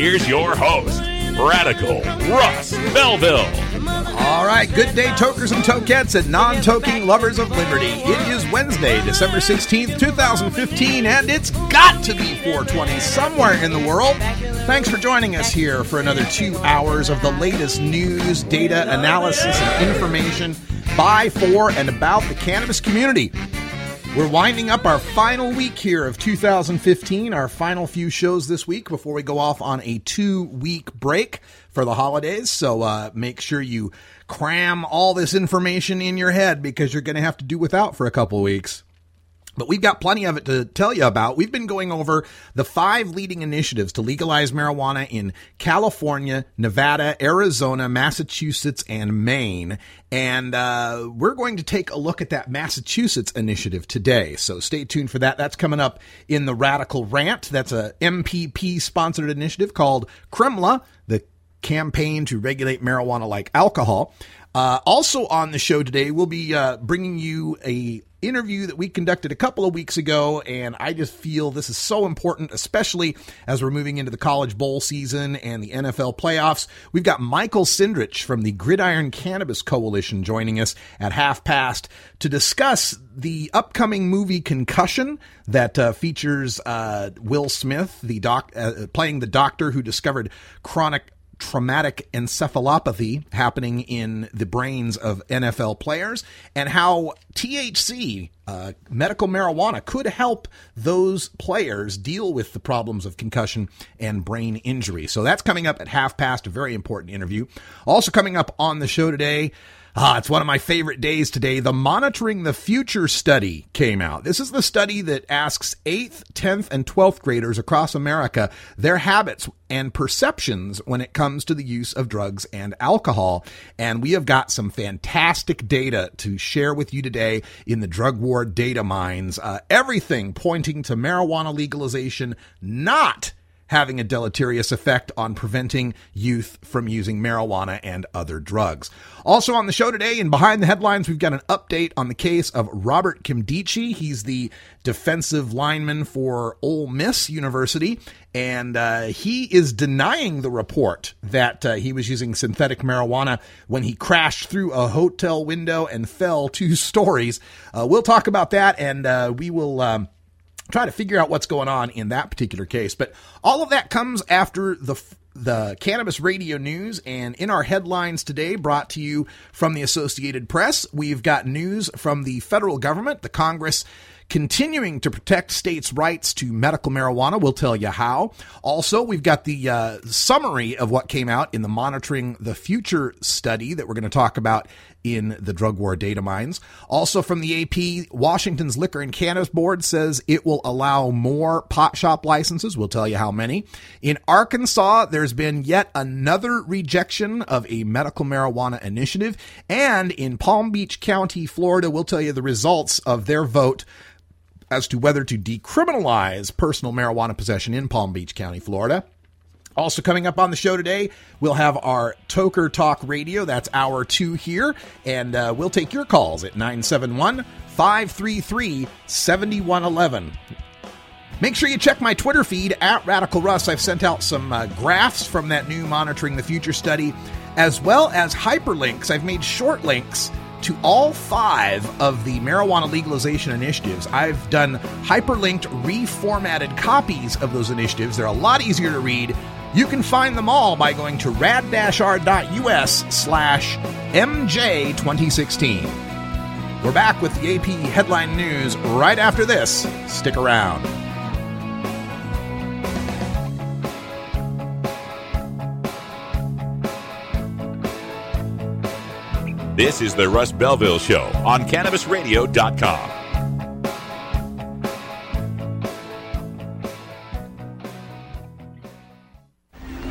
here's your host, Radical Russ Belville. All right, good day, tokers and tokettes and non toking lovers of liberty. It is Wednesday, December 16th, 2015, and it's got to be 420 somewhere in the world. Thanks for joining us here for another two hours of the latest news, data, analysis, and information by, for, and about the cannabis community. We're winding up our final week here of 2015, our final few shows this week before we go off on a two week break for the holidays. So uh, make sure you cram all this information in your head because you're going to have to do without for a couple weeks. But we've got plenty of it to tell you about. We've been going over the five leading initiatives to legalize marijuana in California, Nevada, Arizona, Massachusetts, and Maine. And uh, we're going to take a look at that Massachusetts initiative today. So stay tuned for that. That's coming up in the Radical Rant. That's a MPP sponsored initiative called Kremla, the campaign to regulate marijuana like alcohol. Uh, also on the show today, we'll be uh, bringing you a interview that we conducted a couple of weeks ago, and I just feel this is so important, especially as we're moving into the college bowl season and the NFL playoffs. We've got Michael Cindrich from the Gridiron Cannabis Coalition joining us at half past to discuss the upcoming movie Concussion that uh, features uh, Will Smith, the doc, uh, playing the doctor who discovered chronic traumatic encephalopathy happening in the brains of NFL players, and how THC, uh, medical marijuana, could help those players deal with the problems of concussion and brain injury. So that's coming up at half past, a very important interview. Also coming up on the show today. Ah, it's one of my favorite days today. The Monitoring the Future study came out. This is the study that asks 8th, 10th, and 12th graders across America their habits and perceptions when it comes to the use of drugs and alcohol. And we have got some fantastic data to share with you today in the drug war data mines. Uh, everything pointing to marijuana legalization not having a deleterious effect on preventing youth from using marijuana and other drugs. Also on the show today and behind the headlines, we've got an update on the case of Robert Nkemdiche. He's the defensive lineman for Ole Miss University, and uh, he is denying the report that uh, he was using synthetic marijuana when he crashed through a hotel window and fell two stories. Uh, we'll talk about that, and uh, we will. Um, try to figure out what's going on in that particular case. But all of that comes after the the cannabis radio news and in our headlines today brought to you from the Associated Press, we've got news from the federal government, the Congress continuing to protect states' rights to medical marijuana. We'll tell you how. Also, we've got the uh, summary of what came out in the Monitoring the Future study that we're going to talk about in the drug war data mines. Also from the AP, Washington's Liquor and Cannabis Board says it will allow more pot shop licenses. We'll tell you how many. In Arkansas, there's been yet another rejection of a medical marijuana initiative. And in Palm Beach County, Florida, we'll tell you the results of their vote as to whether to decriminalize personal marijuana possession in Palm Beach County, Florida. Also, coming up on the show today, we'll have our Toker Talk Radio. That's hour two here. And uh, we'll take your calls at 971 533 7111. Make sure you check my Twitter feed at Radical Russ. I've sent out some uh, graphs from that new Monitoring the Future study, as well as hyperlinks. I've made short links to all five of the marijuana legalization initiatives. I've done hyperlinked, reformatted copies of those initiatives. They're a lot easier to read. You can find them all by going to rad-r.us slash MJ2016. We're back with the AP headline news right after this. Stick around. This is the Russ Belville Show on CannabisRadio.com.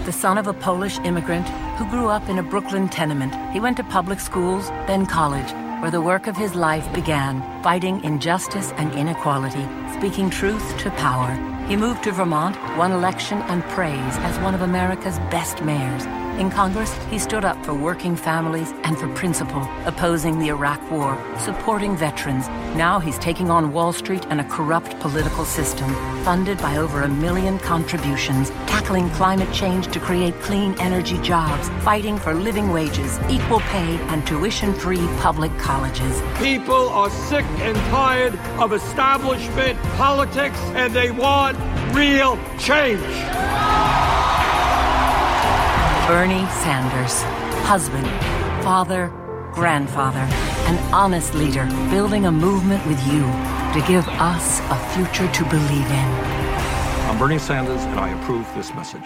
The son of a Polish immigrant who grew up in a Brooklyn tenement, he went to public schools, then college, where the work of his life began, fighting injustice and inequality, speaking truth to power. He moved to Vermont, won election and praise as one of America's best mayors. In Congress, he stood up for working families and for principle, opposing the Iraq War, supporting veterans. Now he's taking on Wall Street and a corrupt political system, funded by over a million contributions, tackling climate change to create clean energy jobs, fighting for living wages, equal pay, and tuition free public colleges. People are sick and tired of establishment politics and they want real change. Bernie Sanders, husband, father, grandfather, an honest leader, building a movement with you to give us a future to believe in. I'm Bernie Sanders, and I approve this message.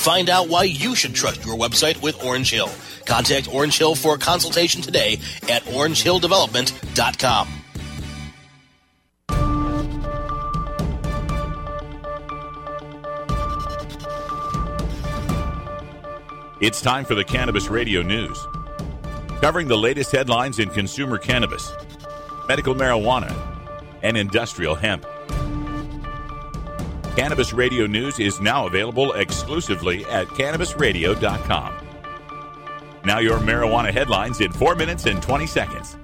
Find out why you should trust your website with Orange Hill. Contact Orange Hill for a consultation today at orangehilldevelopment.com. It's time for the Cannabis Radio News. Covering the latest headlines in consumer cannabis, medical marijuana, and industrial hemp. Cannabis Radio News is now available exclusively at cannabisradio.com. Now, your marijuana headlines in 4 minutes and 20 seconds.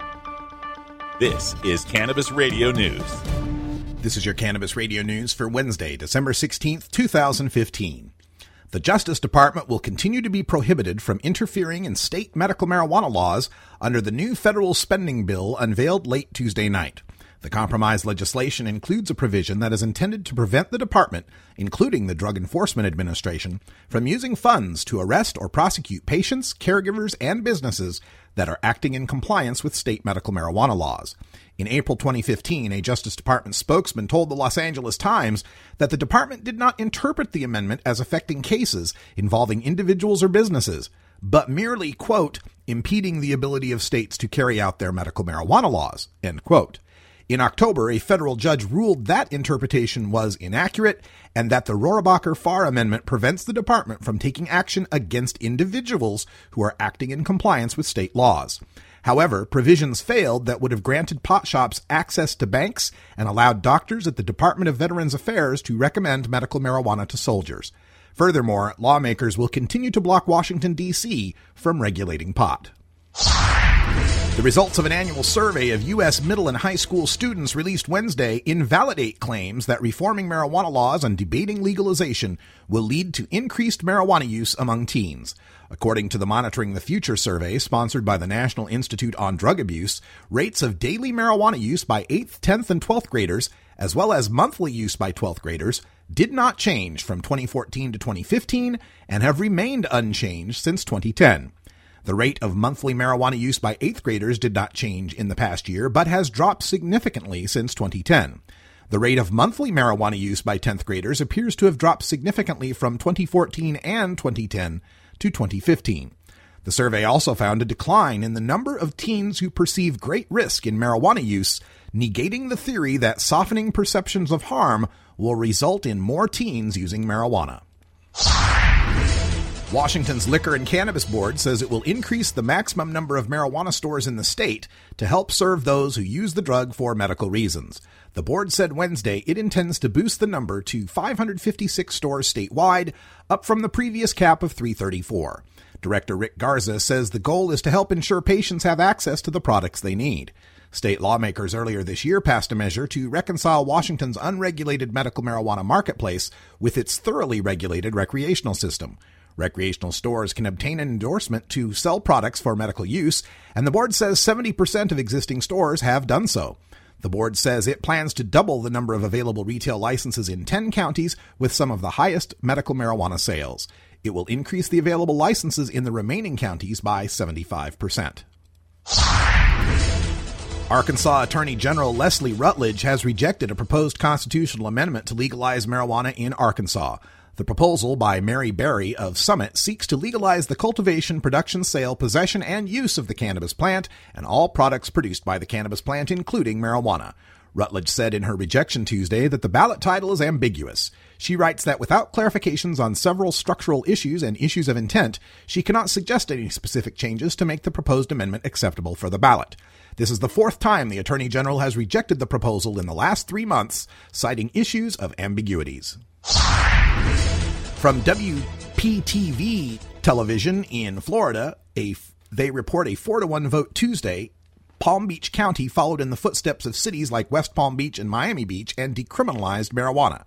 This is Cannabis Radio News. This is your Cannabis Radio News for Wednesday, December 16th, 2015. The Justice Department will continue to be prohibited from interfering in state medical marijuana laws under the new federal spending bill unveiled late Tuesday night. The compromise legislation includes a provision that is intended to prevent the department, including the Drug Enforcement Administration, from using funds to arrest or prosecute patients, caregivers, and businesses that are acting in compliance with state medical marijuana laws. In April 2015, a Justice Department spokesman told the Los Angeles Times that the department did not interpret the amendment as affecting cases involving individuals or businesses, but merely, quote, impeding the ability of states to carry out their medical marijuana laws, end quote. In October, a federal judge ruled that interpretation was inaccurate and that the Rohrabacher Farr Amendment prevents the department from taking action against individuals who are acting in compliance with state laws. However, provisions failed that would have granted pot shops access to banks and allowed doctors at the Department of Veterans Affairs to recommend medical marijuana to soldiers. Furthermore, lawmakers will continue to block Washington, D.C. from regulating pot. The results of an annual survey of U.S. middle and high school students released Wednesday invalidate claims that reforming marijuana laws and debating legalization will lead to increased marijuana use among teens. According to the Monitoring the Future survey sponsored by the National Institute on Drug Abuse, rates of daily marijuana use by 8th, 10th, and 12th graders, as well as monthly use by 12th graders, did not change from 2014 to 2015 and have remained unchanged since 2010. The rate of monthly marijuana use by 8th graders did not change in the past year, but has dropped significantly since 2010. The rate of monthly marijuana use by 10th graders appears to have dropped significantly from 2014 and 2010 to 2015. The survey also found a decline in the number of teens who perceive great risk in marijuana use, negating the theory that softening perceptions of harm will result in more teens using marijuana. Washington's Liquor and Cannabis Board says it will increase the maximum number of marijuana stores in the state to help serve those who use the drug for medical reasons. The board said Wednesday it intends to boost the number to 556 stores statewide, up from the previous cap of 334. Director Rick Garza says the goal is to help ensure patients have access to the products they need. State lawmakers earlier this year passed a measure to reconcile Washington's unregulated medical marijuana marketplace with its thoroughly regulated recreational system. Recreational stores can obtain an endorsement to sell products for medical use, and the board says 70% of existing stores have done so. The board says it plans to double the number of available retail licenses in 10 counties with some of the highest medical marijuana sales. It will increase the available licenses in the remaining counties by 75%. Arkansas Attorney General Leslie Rutledge has rejected a proposed constitutional amendment to legalize marijuana in Arkansas. The proposal by Mary Berry of Summit seeks to legalize the cultivation, production, sale, possession, and use of the cannabis plant and all products produced by the cannabis plant, including marijuana. Rutledge said in her rejection Tuesday that the ballot title is ambiguous. She writes that without clarifications on several structural issues and issues of intent, she cannot suggest any specific changes to make the proposed amendment acceptable for the ballot. This is the fourth time the Attorney General has rejected the proposal in the last three months, citing issues of ambiguities. From WPTV television in Florida, a, they report a 4 to 1 vote Tuesday. Palm Beach County followed in the footsteps of cities like West Palm Beach and Miami Beach and decriminalized marijuana.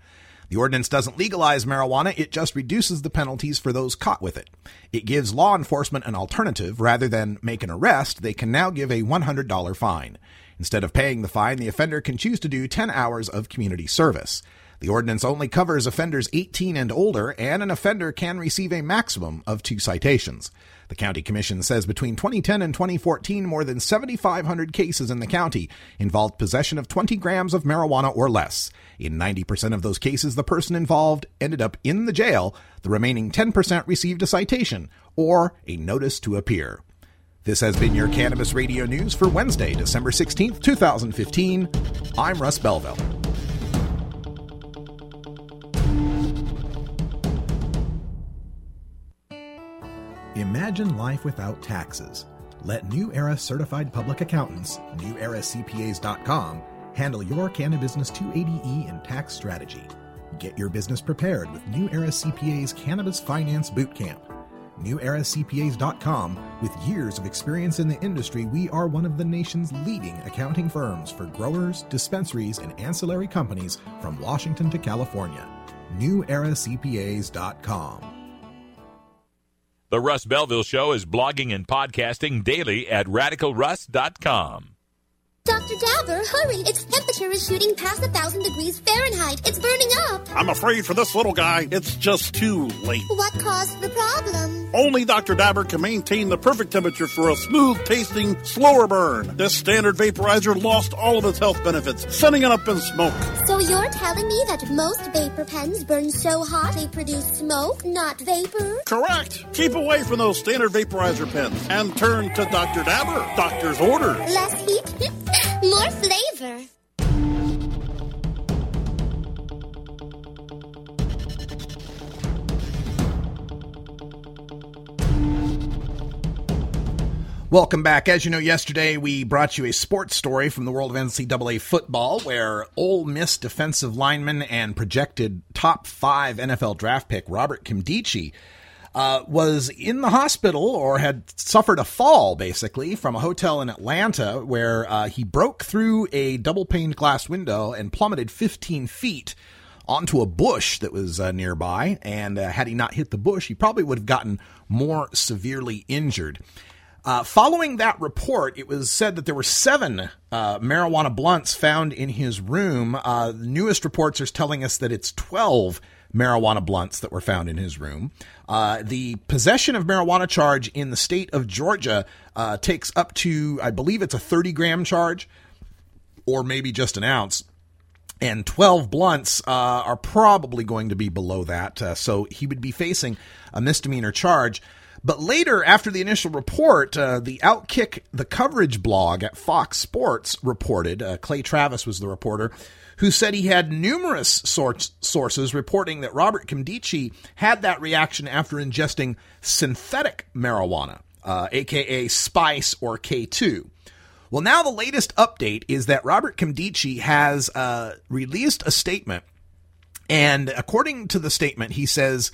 The ordinance doesn't legalize marijuana, it just reduces the penalties for those caught with it. It gives law enforcement an alternative. Rather than make an arrest, they can now give a $100 fine. Instead of paying the fine, the offender can choose to do 10 hours of community service. The ordinance only covers offenders 18 and older, and an offender can receive a maximum of two citations. The county commission says between 2010 and 2014, more than 7,500 cases in the county involved possession of 20 grams of marijuana or less. In 90% of those cases, the person involved ended up in the jail. The remaining 10% received a citation or a notice to appear. This has been your Cannabis Radio News for Wednesday, December 16th, 2015. I'm Russ Belville. Imagine life without taxes. Let New Era certified public accountants, neweracpas.com, handle your Cannabusiness 280E and tax strategy. Get your business prepared with New Era CPA's Cannabis Finance Bootcamp. NewEraCPAs.com, with years of experience in the industry, we are one of the nation's leading accounting firms for growers, dispensaries, and ancillary companies from Washington to California. NewEraCPAs.com. The Russ Belville Show is blogging and podcasting daily at radicalruss.com. Dr. Dabber, hurry! Its temperature is shooting past a thousand degrees Fahrenheit. It's burning up. I'm afraid for this little guy, it's just too late. What caused the problem? Only Dr. Dabber can maintain the perfect temperature for a smooth tasting, slower burn. This standard vaporizer lost all of its health benefits, sending it up in smoke. So you're telling me that most vapor pens burn so hot they produce smoke, not vapor? Correct. Keep away from those standard vaporizer pens and turn to Dr. Dabber. Doctor's orders. Less heat, more flavor. Welcome back. As you know, yesterday we brought you a sports story from the world of NCAA football where Ole Miss defensive lineman and projected top five NFL draft pick Robert Nkemdiche uh, was in the hospital or had suffered a fall, basically, from a hotel in Atlanta where uh, he broke through a double paned glass window and plummeted 15 feet onto a bush that was uh, nearby. And uh, had he not hit the bush, he probably would have gotten more severely injured. Uh, following that report, it was said that there were seven uh, marijuana blunts found in his room. Uh, the newest reports are telling us that it's 12 marijuana blunts that were found in his room. Uh, the possession of marijuana charge in the state of Georgia uh, takes up to, I believe it's a 30 gram charge, or maybe just an ounce. And 12 blunts uh, are probably going to be below that. so he would be facing a misdemeanor charge. But later, after the initial report, uh, the Outkick the Coverage blog at Fox Sports reported, uh, Clay Travis was the reporter, who said he had numerous source, sources reporting that Robert Nkemdiche had that reaction after ingesting synthetic marijuana, uh, aka spice or K2. Well, now the latest update is that Robert Nkemdiche has uh, released a statement, and according to the statement, he says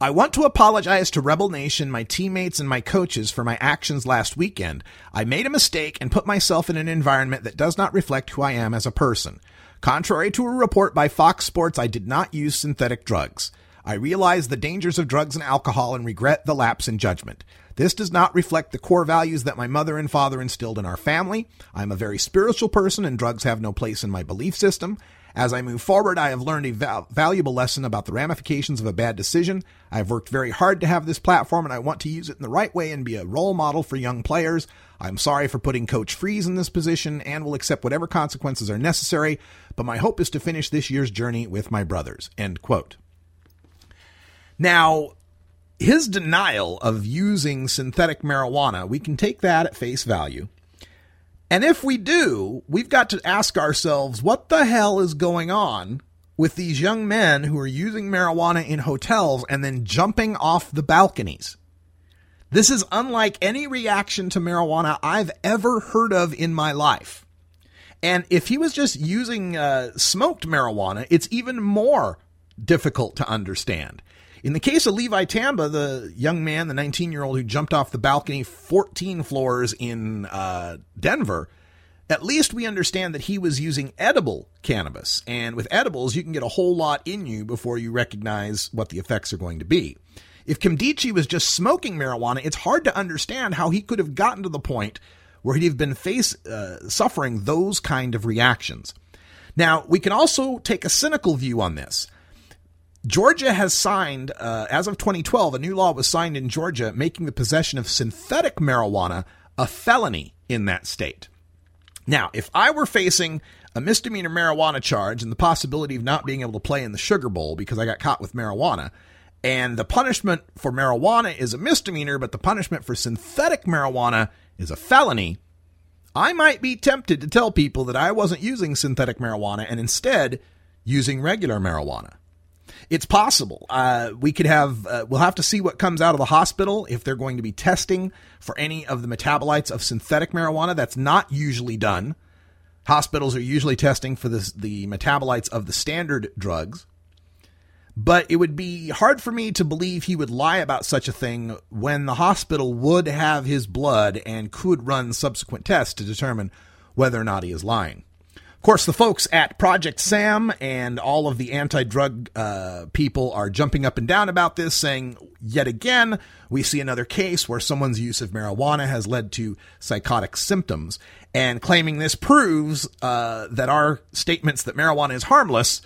I want to apologize to Rebel Nation, my teammates, and my coaches for my actions last weekend. I made a mistake and put myself in an environment that does not reflect who I am as a person. Contrary to a report by Fox Sports, I did not use synthetic drugs. I realize the dangers of drugs and alcohol and regret the lapse in judgment. This does not reflect the core values that my mother and father instilled in our family. I'm a very spiritual person and drugs have no place in my belief system. As I move forward, I have learned a val- valuable lesson about the ramifications of a bad decision. I've worked very hard to have this platform and I want to use it in the right way and be a role model for young players. I'm sorry for putting Coach Freeze in this position and will accept whatever consequences are necessary, but my hope is to finish this year's journey with my brothers. End quote. Now, his denial of using synthetic marijuana, we can take that at face value. And if we do, we've got to ask ourselves what the hell is going on with these young men who are using marijuana in hotels and then jumping off the balconies. This is unlike any reaction to marijuana I've ever heard of in my life. And if he was just using uh, smoked marijuana, it's even more difficult to understand. In the case of Levy Thamba, the young man, the 19 year old who jumped off the balcony 14 floors in uh, Denver, at least we understand that he was using edible cannabis. And with edibles, you can get a whole lot in you before you recognize what the effects are going to be. If Nkemdiche was just smoking marijuana, it's hard to understand how he could have gotten to the point where he'd have been face uh, suffering those kind of reactions. Now, we can also take a cynical view on this. Georgia has signed, uh, as of 2012, a new law was signed in Georgia making the possession of synthetic marijuana a felony in that state. Now, if I were facing a misdemeanor marijuana charge and the possibility of not being able to play in the Sugar Bowl because I got caught with marijuana, and the punishment for marijuana is a misdemeanor, but the punishment for synthetic marijuana is a felony, I might be tempted to tell people that I wasn't using synthetic marijuana and instead using regular marijuana. It's possible. Uh, we could have, uh, we'll have to see what comes out of the hospital if they're going to be testing for any of the metabolites of synthetic marijuana. That's not usually done. Hospitals are usually testing for the metabolites of the standard drugs. But it would be hard for me to believe he would lie about such a thing when the hospital would have his blood and could run subsequent tests to determine whether or not he is lying. Of course, the folks at Project Sam and all of the anti drug uh, people are jumping up and down about this, saying, yet again, we see another case where someone's use of marijuana has led to psychotic symptoms, and claiming this proves uh, that our statements that marijuana is harmless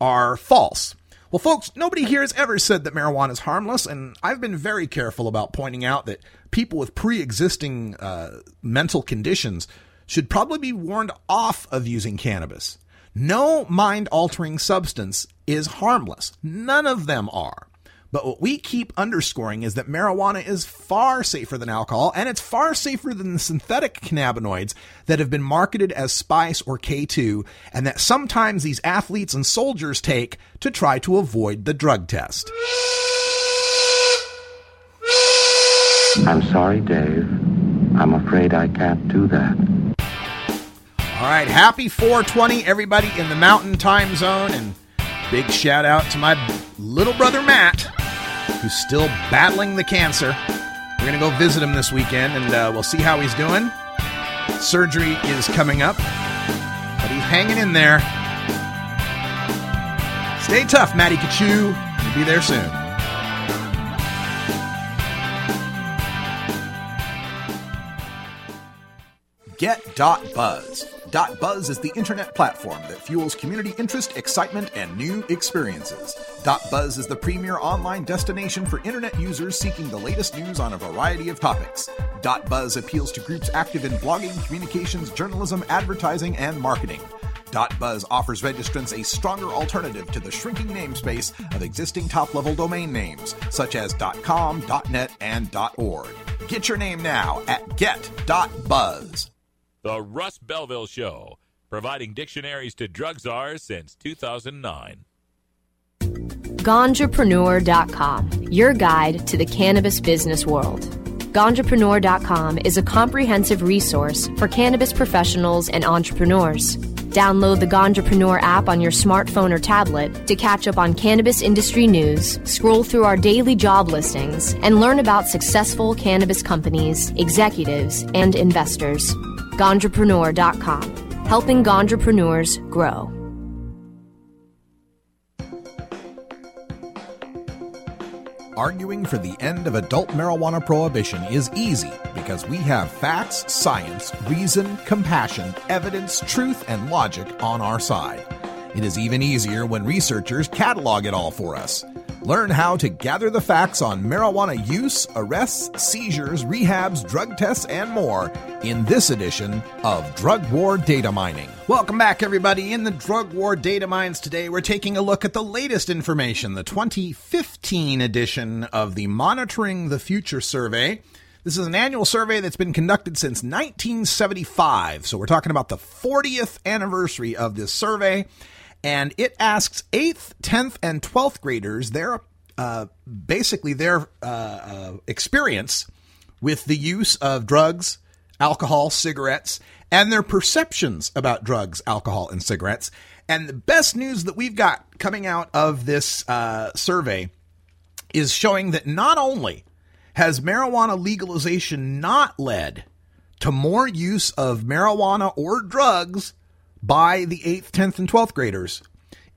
are false. Well, folks, nobody here has ever said that marijuana is harmless, and I've been very careful about pointing out that people with pre existing uh, mental conditions should probably be warned off of using cannabis. No mind altering substance is harmless. None of them are. But what we keep underscoring is that marijuana is far safer than alcohol, and it's far safer than the synthetic cannabinoids that have been marketed as Spice or K2, and that sometimes these athletes and soldiers take to try to avoid the drug test. I'm sorry, Dave. I'm afraid I can't do that. All right, happy 420, everybody in the mountain time zone, and big shout out to my little brother Matt, who's still battling the cancer. We're going to go visit him this weekend, and uh, we'll see how he's doing. Surgery is coming up, but he's hanging in there. Stay tough, Matty Kachu. We'll be there soon. Get.buzz. .buzz is the internet platform that fuels community interest, excitement, and new experiences. .buzz is the premier online destination for internet users seeking the latest news on a variety of topics. .buzz appeals to groups active in blogging, communications, journalism, advertising, and marketing. .buzz offers registrants a stronger alternative to the shrinking namespace of existing top-level domain names such as .com, .net, and .org. Get your name now at get.buzz. The Russ Belville Show, providing dictionaries to drug czars since 2009. Ganjapreneur.com, your guide to the cannabis business world. Ganjapreneur.com is a comprehensive resource for cannabis professionals and entrepreneurs. Download the Ganjapreneur app on your smartphone or tablet to catch up on cannabis industry news, scroll through our daily job listings, and learn about successful cannabis companies, executives, and investors. Ganjapreneur.com, helping Ganjapreneurs grow. arguing for the end of adult marijuana prohibition is easy because we have facts, science, reason, compassion, evidence, truth, and logic on our side. It is even easier when researchers catalog it all for us. Learn how to gather the facts on marijuana use, arrests, seizures, rehabs, drug tests, and more in this edition of Drug War Data Mining. Welcome back, everybody. In the Drug War Data Mines today, we're taking a look at the latest information, the 2015 edition of the Monitoring the Future survey. This is an annual survey that's been conducted since 1975. So we're talking about the 40th anniversary of this survey and it asks 8th, 10th, and 12th graders their uh, basically their uh, uh, experience with the use of drugs, alcohol, cigarettes, and their perceptions about drugs, alcohol, and cigarettes. And the best news that we've got coming out of this uh, survey is showing that not only has marijuana legalization not led to more use of marijuana or drugs by the 8th, 10th, and 12th graders,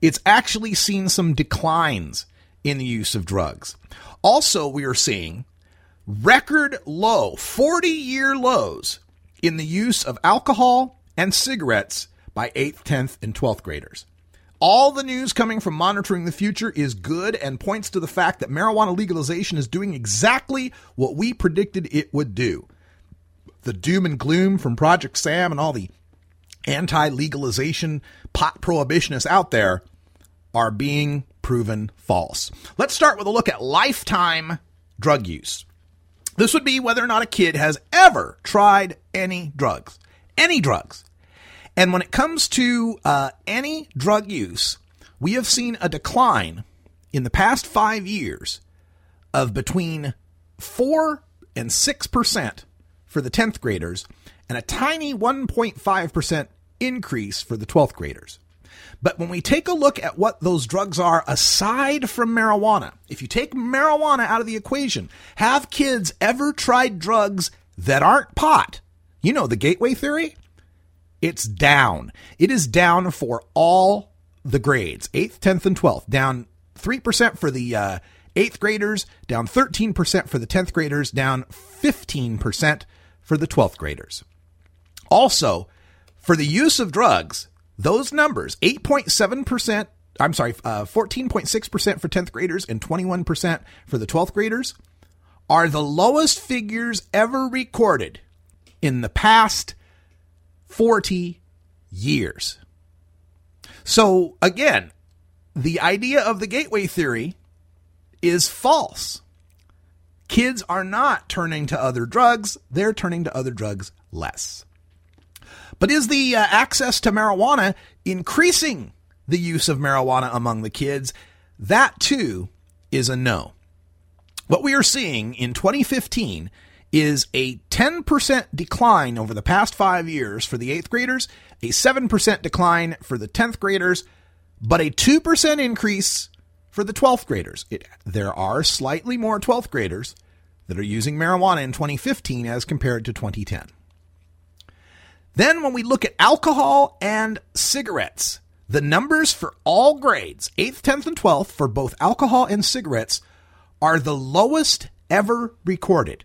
it's actually seen some declines in the use of drugs. Also, we are seeing record low, 40 year lows in the use of alcohol and cigarettes by 8th, 10th, and 12th graders. All the news coming from Monitoring the Future is good and points to the fact that marijuana legalization is doing exactly what we predicted it would do. The doom and gloom from Project Sam and all the anti legalization pot prohibitionists out there are being proven false. Let's start with a look at lifetime drug use. This would be whether or not a kid has ever tried any drugs. Any drugs. And when it comes to uh, any drug use, we have seen a decline in the past five years of between 4 and 6% for the 10th graders and a tiny 1.5% increase for the 12th graders. But when we take a look at what those drugs are aside from marijuana, if you take marijuana out of the equation, have kids ever tried drugs that aren't pot? You know the gateway theory? It's down. It is down for all the grades 8th, 10th, and 12th. Down 3% for the uh, 8th graders, down 13% for the 10th graders, down 15% for the 12th graders. Also, for the use of drugs, those numbers 8.7%, I'm sorry, uh, 14.6% for 10th graders and 21% for the 12th graders are the lowest figures ever recorded in the past 40 years. So, again, the idea of the gateway theory is false. Kids are not turning to other drugs, they're turning to other drugs less. But is the uh, access to marijuana increasing the use of marijuana among the kids? That too is a no. What we are seeing in 2015 is a 10% decline over the past five years for the eighth graders, a 7% decline for the 10th graders, but a 2% increase for the 12th graders. It, there are slightly more 12th graders that are using marijuana in 2015 as compared to 2010. Then, when we look at alcohol and cigarettes, the numbers for all grades, 8th, 10th, and 12th, for both alcohol and cigarettes, are the lowest ever recorded.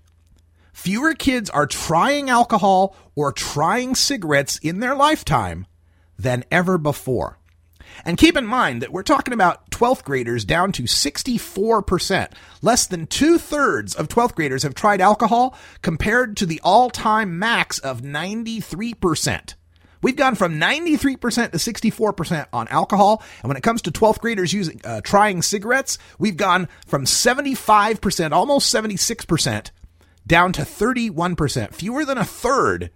Fewer kids are trying alcohol or trying cigarettes in their lifetime than ever before. And keep in mind that we're talking about 12th graders down to 64%. Less than two thirds of 12th graders have tried alcohol compared to the all time max of 93%. We've gone from 93% to 64% on alcohol. And when it comes to 12th graders using, uh, trying cigarettes, we've gone from 75%, almost 76%, down to 31%. Fewer than a third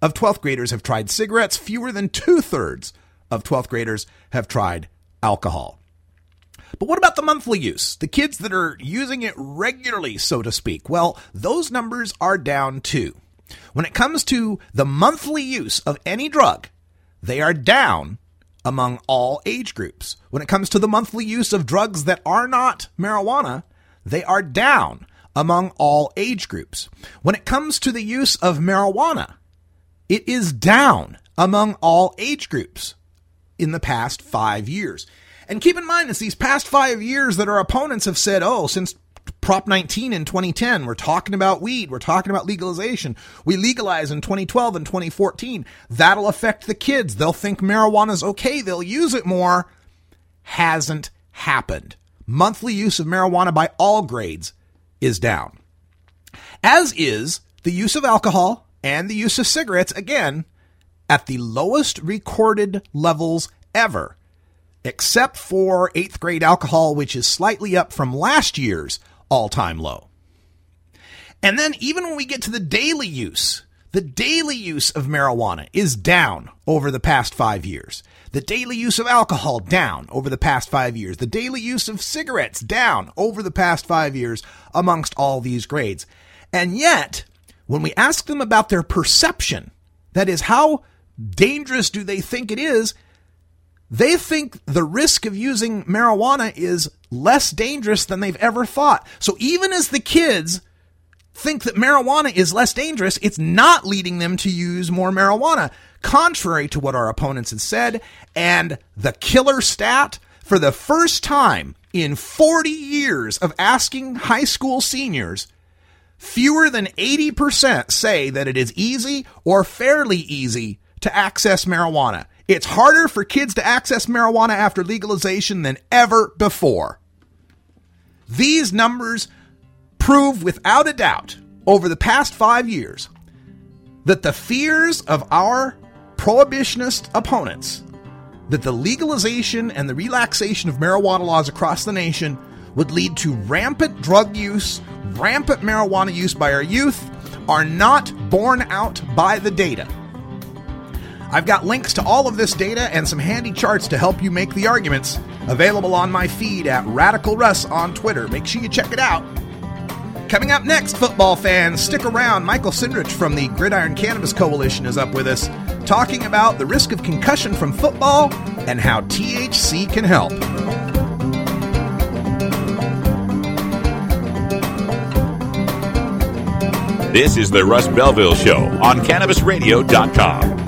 of 12th graders have tried cigarettes. Fewer than two thirds of 12th graders have tried alcohol. But what about the monthly use? The kids that are using it regularly, so to speak. Well, those numbers are down too. When it comes to the monthly use of any drug, they are down among all age groups. When it comes to the monthly use of drugs that are not marijuana, they are down among all age groups. When it comes to the use of marijuana, it is down among all age groups in the past five years. And keep in mind, it's these past five years that our opponents have said, oh, since Prop 19 in 2010, we're talking about weed, we're talking about legalization. We legalize in 2012 and 2014. That'll affect the kids. They'll think marijuana's okay, they'll use it more. Hasn't happened. Monthly use of marijuana by all grades is down. As is the use of alcohol and the use of cigarettes, again, at the lowest recorded levels ever except for eighth grade alcohol, which is slightly up from last year's all time low. And then, even when we get to the daily use, the daily use of marijuana is down over the past five years. The daily use of alcohol down over the past five years. The daily use of cigarettes down over the past five years amongst all these grades. And yet, when we ask them about their perception, that is, how dangerous do they think it is, they think the risk of using marijuana is less dangerous than they've ever thought. So even as the kids think that marijuana is less dangerous, it's not leading them to use more marijuana, contrary to what our opponents had said. And the killer stat for the first time in 40 years of asking high school seniors, fewer than 80% say that it is easy or fairly easy to access marijuana. It's harder for kids to access marijuana after legalization than ever before. These numbers prove without a doubt over the past five years that the fears of our prohibitionist opponents that the legalization and the relaxation of marijuana laws across the nation would lead to rampant drug use, rampant marijuana use by our youth are not borne out by the data. I've got links to all of this data and some handy charts to help you make the arguments available on my feed at Radical Russ on Twitter. Make sure you check it out. Coming up next, football fans, stick around. Michael Cindrich from the Gridiron Cannabis Coalition is up with us, talking about the risk of concussion from football and how THC can help. This is the Russ Belville Show on CannabisRadio.com.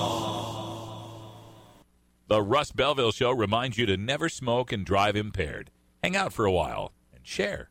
The Russ Belville Show reminds you to never smoke and drive impaired. Hang out for a while and share.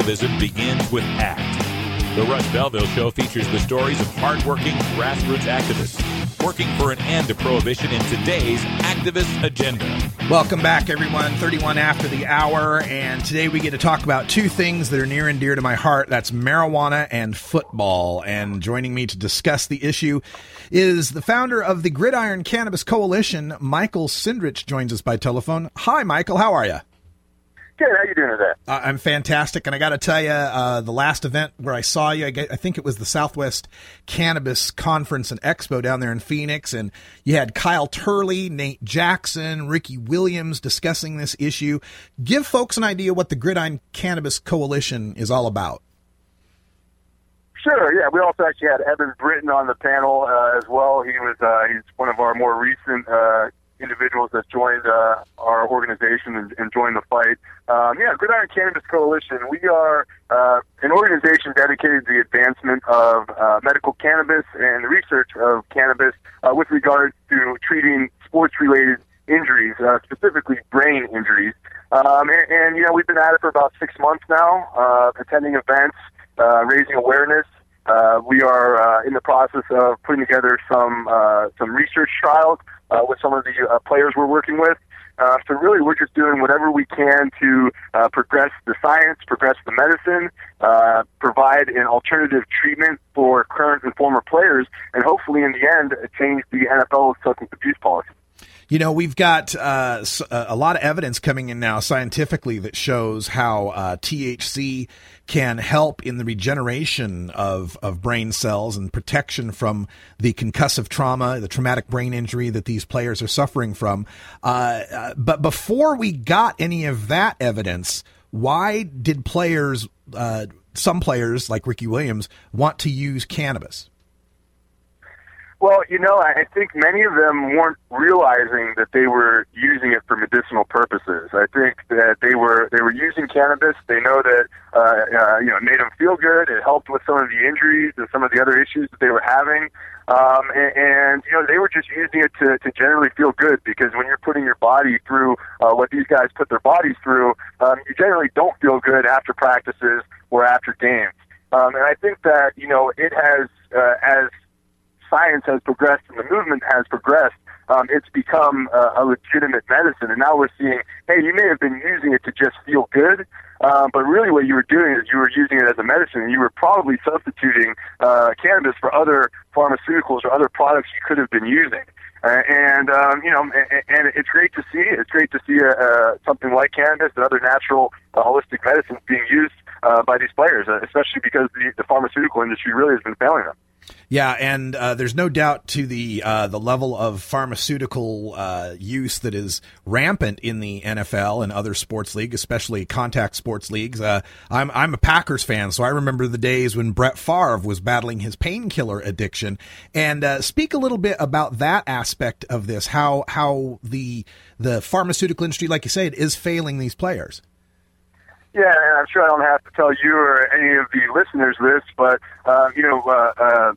Activism begins with ACT. The Russ Belville Show features the stories of hardworking grassroots activists working for an end to prohibition in today's activist agenda. Welcome back, everyone. 31 after the hour, and today we get to talk about two things that are near and dear to my heart. That's marijuana and football. And joining me to discuss the issue is the founder of the Gridiron Cannabis Coalition, Michael Cindrich, joins us by telephone. Hi, Michael. How are you? Good. How you doing today? Uh, I'm fantastic, and I got to tell you, uh, the last event where I saw you, I, get, I, think it was the Southwest Cannabis Conference and Expo down there in Phoenix, and you had Kyle Turley, Nate Jackson, Ricky Williams discussing this issue. Give folks an idea what the Gridiron Cannabis Coalition is all about. Sure. Yeah, we also actually had Eben Britton on the panel uh, as well. He was uh, he's one of our more recent uh, individuals that joined uh, our organization and, and joined the fight. Um, yeah, Gridiron Cannabis Coalition. We are uh, an organization dedicated to the advancement of uh, medical cannabis and the research of cannabis uh, with regard to treating sports-related injuries, uh, specifically brain injuries. Um, and, and, you know, we've been at it for about six months now, uh, attending events, raising awareness. Uh, we are uh, in the process of putting together some uh, some research trials uh, with some of the uh, players we're working with. Uh, so really, we're just doing whatever we can to progress the science, progress the medicine, provide an alternative treatment for current and former players, and hopefully, in the end, change the NFL substance abuse policy. You know, we've got uh, a lot of evidence coming in now scientifically that shows how uh, THC can help in the regeneration of, of brain cells and protection from the concussive trauma, the traumatic brain injury that these players are suffering from. Uh, uh but before we got any of that evidence, why did players, uh, some players like Ricky Williams, want to use cannabis? Well, you know, I think many of them weren't realizing that they were using it for medicinal purposes. I think that they were they were using cannabis. They know that uh, uh, you know made them feel good. It helped with some of the injuries and some of the other issues that they were having. Um, and, and you know they were just using it to, to generally feel good because when you're putting your body through uh, what these guys put their bodies through, um, you generally don't feel good after practices or after games. Um, and I think that you know it has uh, as science has progressed and the movement has progressed, um, it's become uh, a legitimate medicine. And now we're seeing, hey, you may have been using it to just feel good, um, but really what you were doing is you were using it as a medicine. And you were probably substituting uh, cannabis for other pharmaceuticals or other products you could have been using. Uh, and um, you know, and, and it's great to see. It's great to see uh, uh, something like cannabis and other natural uh, holistic medicines being used uh, by these players, uh, especially because the, the pharmaceutical industry really has been failing them. Yeah, and uh, there's no doubt to the uh, the level of pharmaceutical uh, use that is rampant in the NFL and other sports leagues, especially contact sports leagues. Uh, I'm I'm a Packers fan, so I remember the days when Brett Favre was battling his painkiller addiction. And uh, speak a little bit about that aspect of this, how how the the pharmaceutical industry, like you said, is failing these players. Yeah, and I'm sure I don't have to tell you or any of the listeners this, but uh, you know, uh, uh,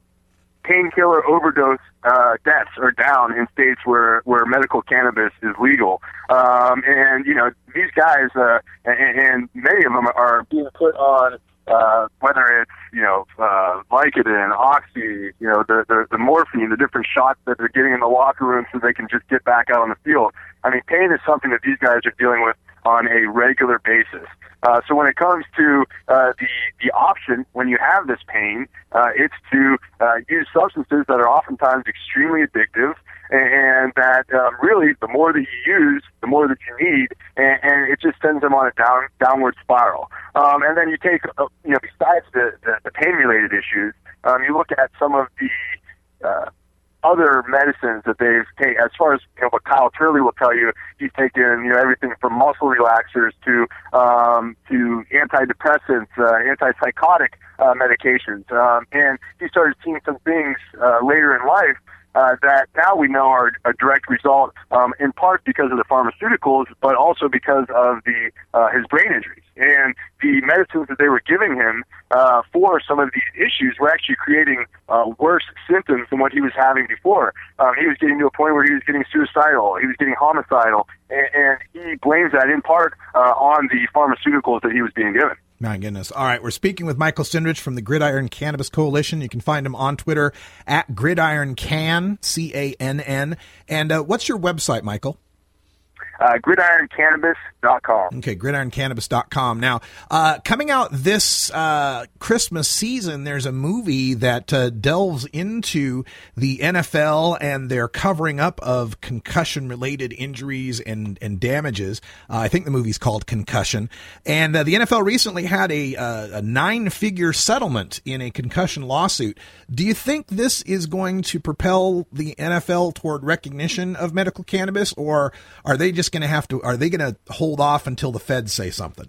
painkiller overdose uh, deaths are down in states where where medical cannabis is legal. Um, and you know, these guys, uh, and, and many of them are being put on. Uh, whether it's you know uh, Vicodin, Oxy, you know the, the the morphine, the different shots that they're getting in the locker room so they can just get back out on the field. I mean, pain is something that these guys are dealing with on a regular basis. Uh, so when it comes to uh, the the option when you have this pain, uh, it's to uh, use substances that are oftentimes extremely addictive, and that um, really the more that you use, the more that you need, and, and it just sends them on a down downward spiral. Um, and then you take, uh, you know, besides the the, the pain related issues, um, you look at some of the uh, other medicines that they've taken. As far as you know, what Kyle Turley will tell you, he's taken you know everything from muscle relaxers to um, to antidepressants, uh, antipsychotic uh, medications, um, and he started seeing some things uh, later in life uh, that now we know are a direct result, um, in part because of the pharmaceuticals, but also because of the uh, his brain injuries and the medicines that they were giving him uh, for some of these issues were actually creating uh, worse symptoms than what he was having before. Um, he was getting to a point where he was getting suicidal, he was getting homicidal, and, and he blames that in part uh, on the pharmaceuticals that he was being given. My goodness. All right. We're speaking with Michael Cindrich from the Gridiron Cannabis Coalition. You can find him on Twitter at Gridiron Can, C A N N. And uh, what's your website, Michael? Uh, gridironcannabis.com. Okay, gridironcannabis.com. Now, uh, coming out this uh, Christmas season, there's a movie that uh, delves into the NFL and their covering up of concussion related injuries and, and damages. Uh, I think the movie's called Concussion. And uh, the NFL recently had a, uh, a nine figure settlement in a concussion lawsuit. Do you think this is going to propel the NFL toward recognition of medical cannabis, or are they just going to have to, are they going to hold off until the feds say something?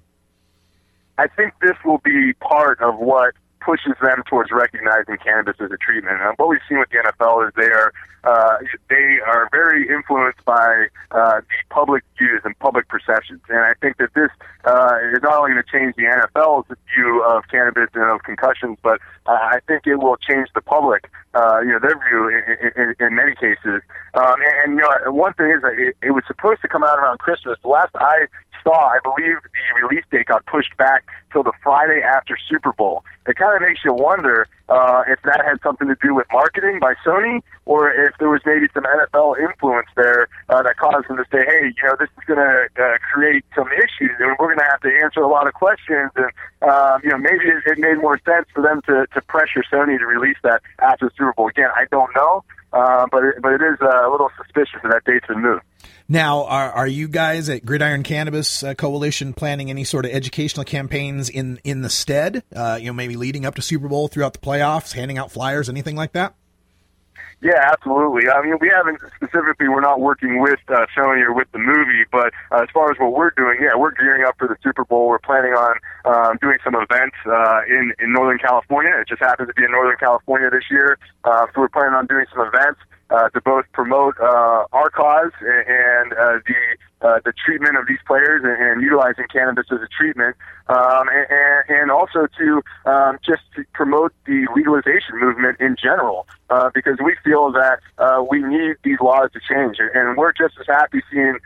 I think this will be part of what pushes them towards recognizing cannabis as a treatment. And what we've seen with the NFL is they are uh, they are very influenced by uh, the public views and public perceptions. And I think that this uh, is not only going to change the NFL's view of cannabis and of concussions, but I think it will change the public, uh, you know, their view in, in, in many cases. Um, and, and, you know, one thing is that it, it was supposed to come out around Christmas. The last I saw, I believe the release date got pushed back till the Friday after Super Bowl. It kind of makes you wonder uh, if that had something to do with marketing by Sony, or if there was maybe some NFL influence there uh, that caused them to say, "Hey, you know, this is going to uh, create some issues, and we're going to have to answer a lot of questions." And um, you know, maybe it, it made more sense for them to to pressure Sony to release that after the Super Bowl. Again, I don't know, uh, but it, but it is uh, a little suspicious that that date's been moved. Now, are, are you guys at Gridiron Cannabis uh, Coalition planning any sort of educational campaigns in in the stead? Uh, you know, maybe leading up to Super Bowl, throughout the playoffs, handing out flyers, anything like that? Yeah, absolutely. I mean, we haven't specifically. We're not working with uh, Sony or with the movie, but uh, as far as what we're doing, yeah, we're gearing up for the Super Bowl. We're planning on um, doing some events uh, in in Northern California. It just happens to be in Northern California this year, uh, so we're planning on doing some events uh, to both promote uh, our cause and uh, the uh, the treatment of these players and, and utilizing cannabis as a treatment, um, and, and also to um, just to promote the legalization movement in general, uh, because we feel that we need these laws to change, and we're just as happy seeing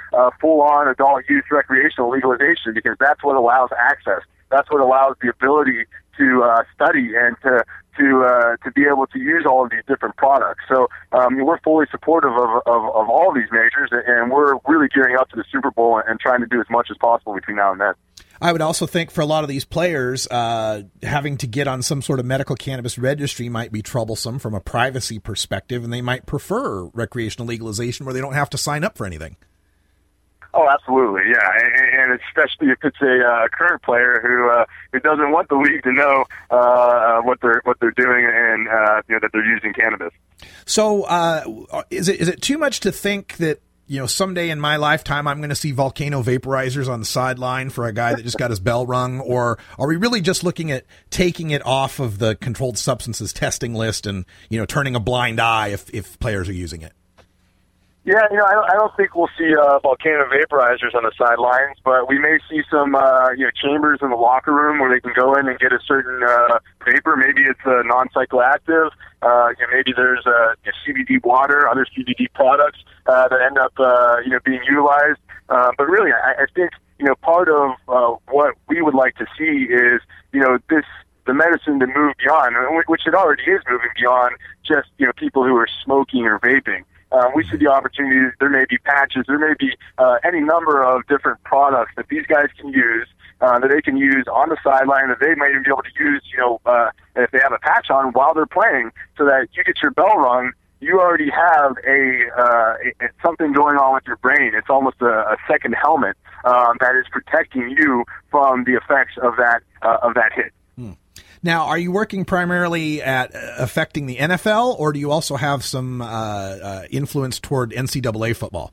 full-on adult use recreational legalization because that's what allows access. That's what allows the ability to uh, study and to to uh, to be able to use all of these different products. So um, we're fully supportive of, of, of all these measures, and we're really gearing up to the Super Bowl and trying to do as much as possible between now and then. I would also think for a lot of these players, uh, having to get on some sort of medical cannabis registry might be troublesome from a privacy perspective, and they might prefer recreational legalization where they don't have to sign up for anything. Oh, absolutely, yeah, and, and especially if it's a uh, current player who uh, who doesn't want the league to know uh, what they're what they're doing and uh, you know that they're using cannabis. So, uh, is it is it too much to think that you know someday in my lifetime I'm going to see volcano vaporizers on the sideline for a guy that just got his bell rung, or are we really just looking at taking it off of the controlled substances testing list and you know turning a blind eye if if players are using it? Yeah, you know, I don't, I don't think we'll see uh, volcano vaporizers on the sidelines, but we may see some, uh, you know, chambers in the locker room where they can go in and get a certain uh, vapor. Maybe it's a non-psychoactive. Uh, you know, maybe there's uh, CBD water, other CBD products uh, that end up, uh, you know, being utilized. Uh, but really, I, I think you know, part of uh, what we would like to see is, you know, this the medicine to move beyond, which it already is moving beyond just you know people who are smoking or vaping. Uh, we see the opportunities. There may be patches. There may be uh, any number of different products that these guys can use uh, that they can use on the sideline that they might even be able to use, you know, uh, if they have a patch on while they're playing, so that you get your bell rung. You already have a, uh, a something going on with your brain. It's almost a, a second helmet um, that is protecting you from the effects of that uh, of that hit. Now, are you working primarily at uh, affecting the NFL, or do you also have some uh, uh, influence toward NCAA football?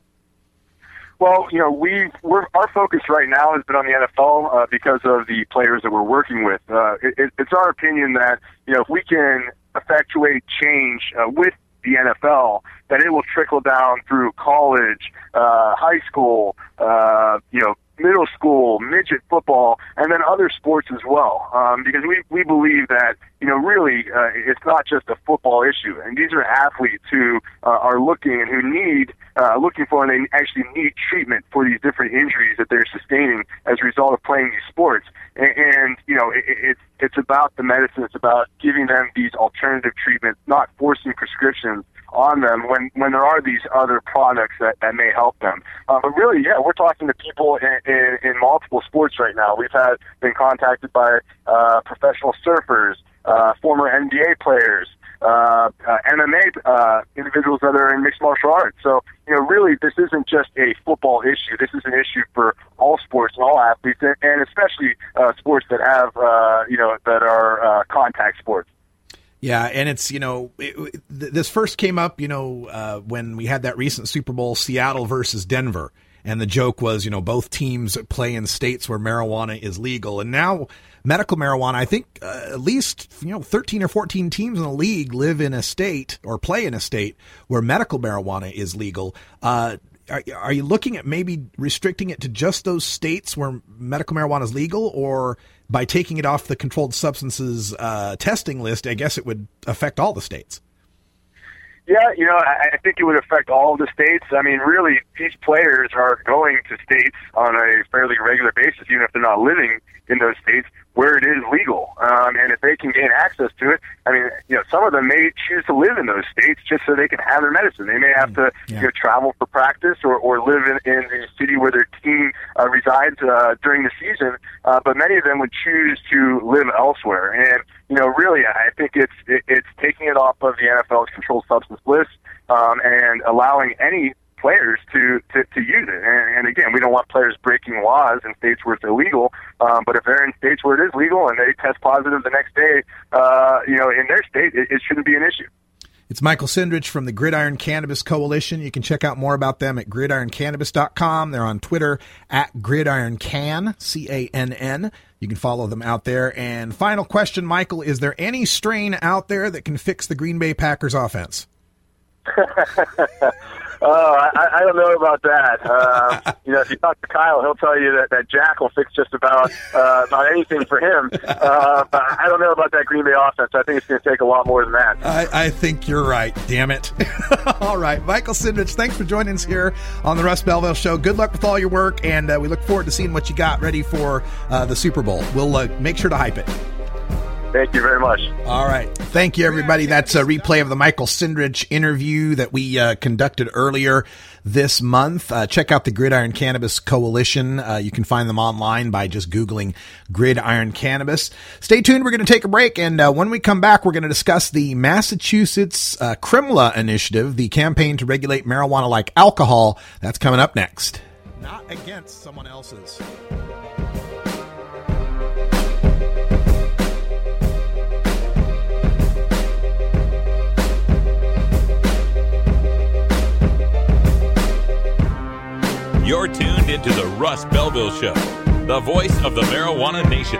Well, you know, we we're, our focus right now has been on the NFL uh, because of the players that we're working with. Uh, it, it's our opinion that you know if we can effectuate change uh, with the NFL, that it will trickle down through college, high school, you know, middle school, midget football, and then other sports as well. Um, because we, we believe that, you know, really, uh, it's not just a football issue. And these are athletes who uh, are looking and who need, uh, looking for and they actually need treatment for these different injuries that they're sustaining as a result of playing these sports. And, and you know, it, it's, it's about the medicine. It's about giving them these alternative treatments, not forcing prescriptions on them when when there are these other products that, that may help them. Uh, but really, yeah, we're talking to people in, in, in multiple sports right now. We've had been contacted by uh, professional surfers, uh, former NBA players, uh, uh, MMA uh, individuals that are in mixed martial arts. So, you know, really, this isn't just a football issue. This is an issue for all sports and all athletes, and, and especially uh, sports that have, uh, you know, that are uh, contact sports. Yeah, and it's you know it, th- this first came up you know uh, when we had that recent Super Bowl Seattle versus Denver, and the joke was you know both teams play in states where marijuana is legal, and now medical marijuana. I think uh, at least you know thirteen or fourteen teams in the league live in a state or play in a state where medical marijuana is legal. Uh, are, are you looking at maybe restricting it to just those states where medical marijuana is legal, or by taking it off the controlled substances uh, testing list, I guess it would affect all the states? Yeah, you know, I, I think it would affect all of the states. I mean, really, these players are going to states on a fairly regular basis, even if they're not living in those states where it is legal. Um, and if they can gain access to it, I mean, you know, some of them may choose to live in those states just so they can have their medicine. They may have to Yeah. you know, travel for practice or, or live in, in a city where their team uh, resides uh, during the season. Uh, but many of them would choose to live elsewhere. And, you know, really, I think it's, it, it's taking it off of the NFL's controlled substance list um, and allowing any players to, to, to use it. And, and again, we don't want players breaking laws in states where it's illegal. Um, but if they're in states where it is legal and they test positive the next day, uh, you know, in their state, it, it shouldn't be an issue. It's Michael Cindrich from the Gridiron Cannabis Coalition. You can check out more about them at gridironcannabis.com. They're on Twitter at gridironcan, C A N N. You can follow them out there. And final question, Michael, is there any strain out there that can fix the Green Bay Packers offense? Oh, I, I don't know about that. Uh, you know, if you talk to Kyle, he'll tell you that, that Jack will fix just about uh, about anything for him. Uh, but I don't know about that Green Bay offense. I think it's going to take a lot more than that. I, I think you're right. Damn it. all right. Michael Cindrich, thanks for joining us here on the Russ Belville Show. Good luck with all your work, and uh, we look forward to seeing what you got ready for uh, the Super Bowl. We'll uh, make sure to hype it. Thank you very much. All right. Thank you, everybody. That's a replay of the Michael Cindrich interview that we uh, conducted earlier this month. Uh, check out the Gridiron Cannabis Coalition. Uh, you can find them online by just Googling Gridiron Cannabis. Stay tuned. We're going to take a break. And uh, when we come back, we're going to discuss the Massachusetts uh, Initiative, the campaign to regulate marijuana like alcohol. That's coming up next. Not against someone else's. You're tuned into the Russ Belville Show, the voice of the marijuana nation.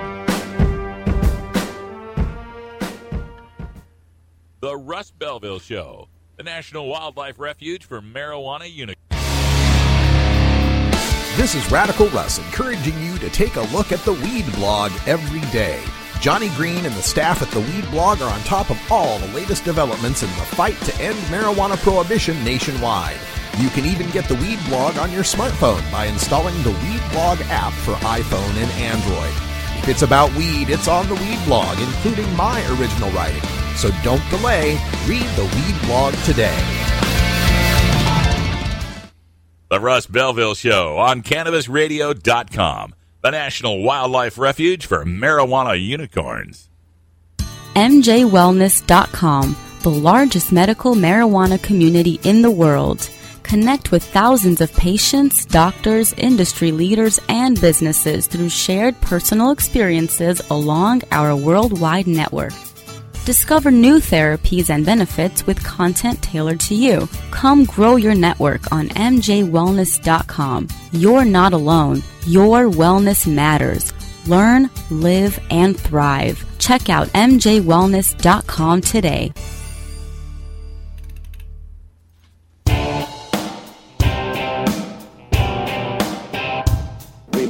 The Russ Belville Show, the National Wildlife Refuge for Marijuana Unicorns. This is Radical Russ encouraging you to take a look at the Weed blog every day. Johnny Green and the staff at the Weed blog are on top of all the latest developments in the fight to end marijuana prohibition nationwide. You can even get the Weed blog on your smartphone by installing the Weed blog app for iPhone and Android. If it's about weed, it's on the Weed blog, including my original writing. So don't delay. Read the Weed blog today. The Russ Belville Show on CannabisRadio.com, the National Wildlife Refuge for Marijuana Unicorns. MJWellness.com, the largest medical marijuana community in the world. Connect with thousands of patients, doctors, industry leaders, and businesses through shared personal experiences along our worldwide network. Discover new therapies and benefits with content tailored to you. Come grow your network on MJWellness.com. You're not alone. Your wellness matters. Learn, live, and thrive. Check out MJWellness.com today.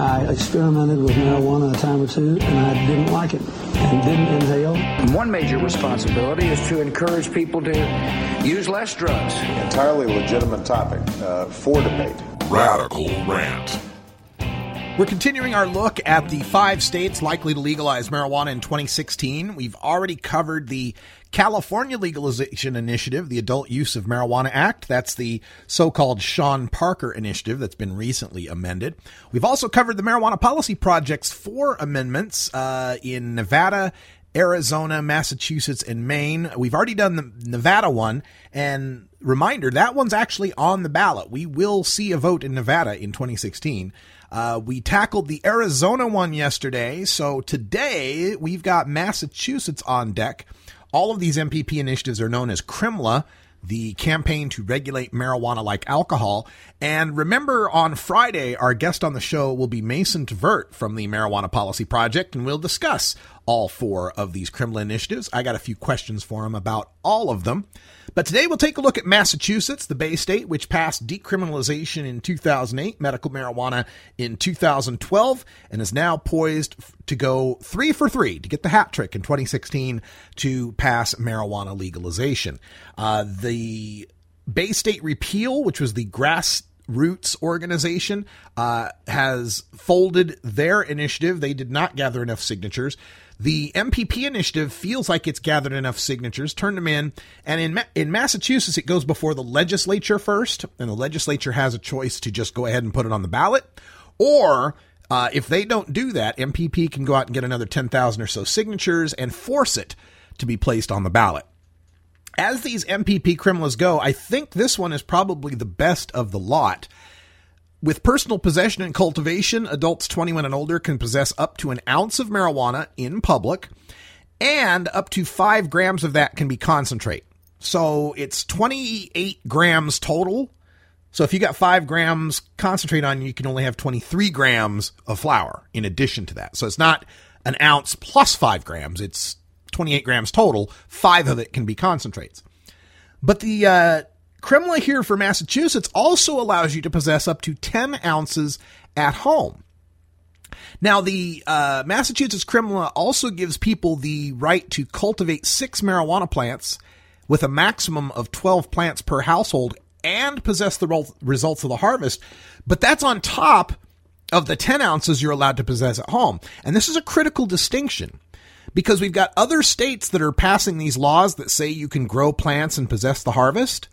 I experimented with marijuana a time or two, and I didn't like it and didn't inhale. One major responsibility is to encourage people to use less drugs. Entirely legitimate topic uh, for debate. Radical Rant. We're continuing our look at the five states likely to legalize marijuana in 2016. We've already covered the California legalization initiative, the Adult Use of Marijuana Act. That's the so-called Sean Parker initiative that's been recently amended. We've also covered the Marijuana Policy Project's four amendments uh, in Nevada, Arizona, Massachusetts, and Maine. We've already done the Nevada one, and reminder that one's actually on the ballot. We will see a vote in Nevada in 2016. Uh, we tackled the Arizona one yesterday, so today we've got Massachusetts on deck. All of these MPP initiatives are known as CRIMLA, the campaign to regulate marijuana like alcohol. And remember, on Friday, our guest on the show will be Mason Tvert from the Marijuana Policy Project, and we'll discuss all four of these CRIMLA initiatives. I got a few questions for him about all of them. But today we'll take a look at Massachusetts, the Bay State, which passed decriminalization in 2008, medical marijuana in 2012, and is now poised to go three for three to get the hat trick in 2016 to pass marijuana legalization. Uh, the Bay State repeal, which was the grass Roots organization uh, has folded their initiative. They did not gather enough signatures. The MPP initiative feels like it's gathered enough signatures, turned them in, and in Ma- in Massachusetts it goes before the legislature first, and the legislature has a choice to just go ahead and put it on the ballot, or uh, if they don't do that, MPP can go out and get another ten thousand or so signatures and force it to be placed on the ballot. As these MPP CRIMLAs go, I think this one is probably the best of the lot with personal possession and cultivation, adults 21 and older can possess up to an ounce of marijuana in public, and up to five grams of that can be concentrate. So it's 28 grams total. So if you got five grams concentrate on you, you can only have 23 grams of flower in addition to that. So it's not an ounce plus five grams. It's 28 grams total. Five of it can be concentrates. But the uh, CRIMLA here for Massachusetts also allows you to possess up to 10 ounces at home. Now, the uh, Massachusetts CRIMLA also gives people the right to cultivate six marijuana plants with a maximum of 12 plants per household and possess the results of the harvest. But that's on top of the 10 ounces you're allowed to possess at home. And this is a critical distinction because we've got other states that are passing these laws that say you can grow plants and possess the harvest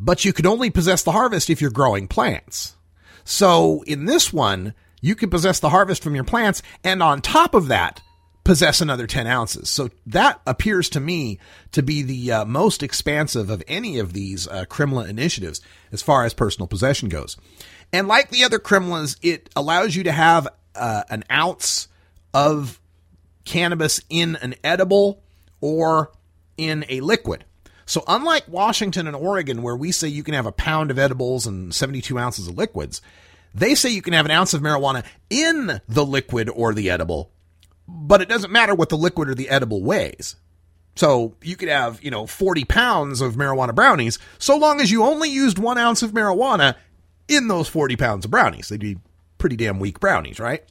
but you can only possess the harvest if you're growing plants. So in this one, you can possess the harvest from your plants, and on top of that, possess another 10 ounces. So that appears to me to be the uh, most expansive of any of these uh, CRIMLA initiatives as far as personal possession goes. And like the other CRIMLAs, it allows you to have uh, an ounce of cannabis in an edible or in a liquid. So, unlike Washington and Oregon, where we say you can have a pound of edibles and 72 ounces of liquids, they say you can have an ounce of marijuana in the liquid or the edible, but it doesn't matter what the liquid or the edible weighs. So you could have, you know, 40 pounds of marijuana brownies, so long as you only used one ounce of marijuana in those 40 pounds of brownies. They'd be pretty damn weak brownies, right?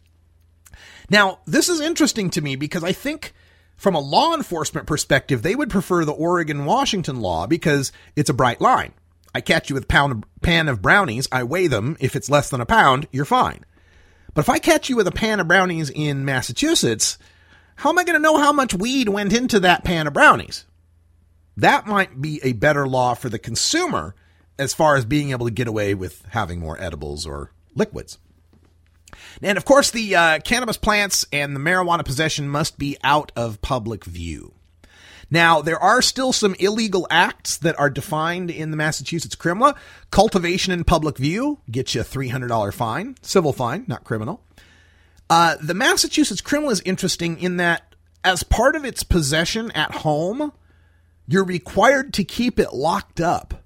Now, this is interesting to me because I think from a law enforcement perspective, they would prefer the Oregon Washington law because it's a bright line. I catch you with a pound, pan of brownies, I weigh them. If it's less than a pound, you're fine. But if I catch you with a pan of brownies in Massachusetts, how am I going to know how much weed went into that pan of brownies? That might be a better law for the consumer as far as being able to get away with having more edibles or liquids. And of course, the uh, cannabis plants and the marijuana possession must be out of public view. Now, there are still some illegal acts that are defined in the Massachusetts CRIMLA. Cultivation in public view gets you a $300 fine, civil fine, not criminal. Uh, the Massachusetts CRIMLA is interesting in that, as part of its possession at home, you're required to keep it locked up.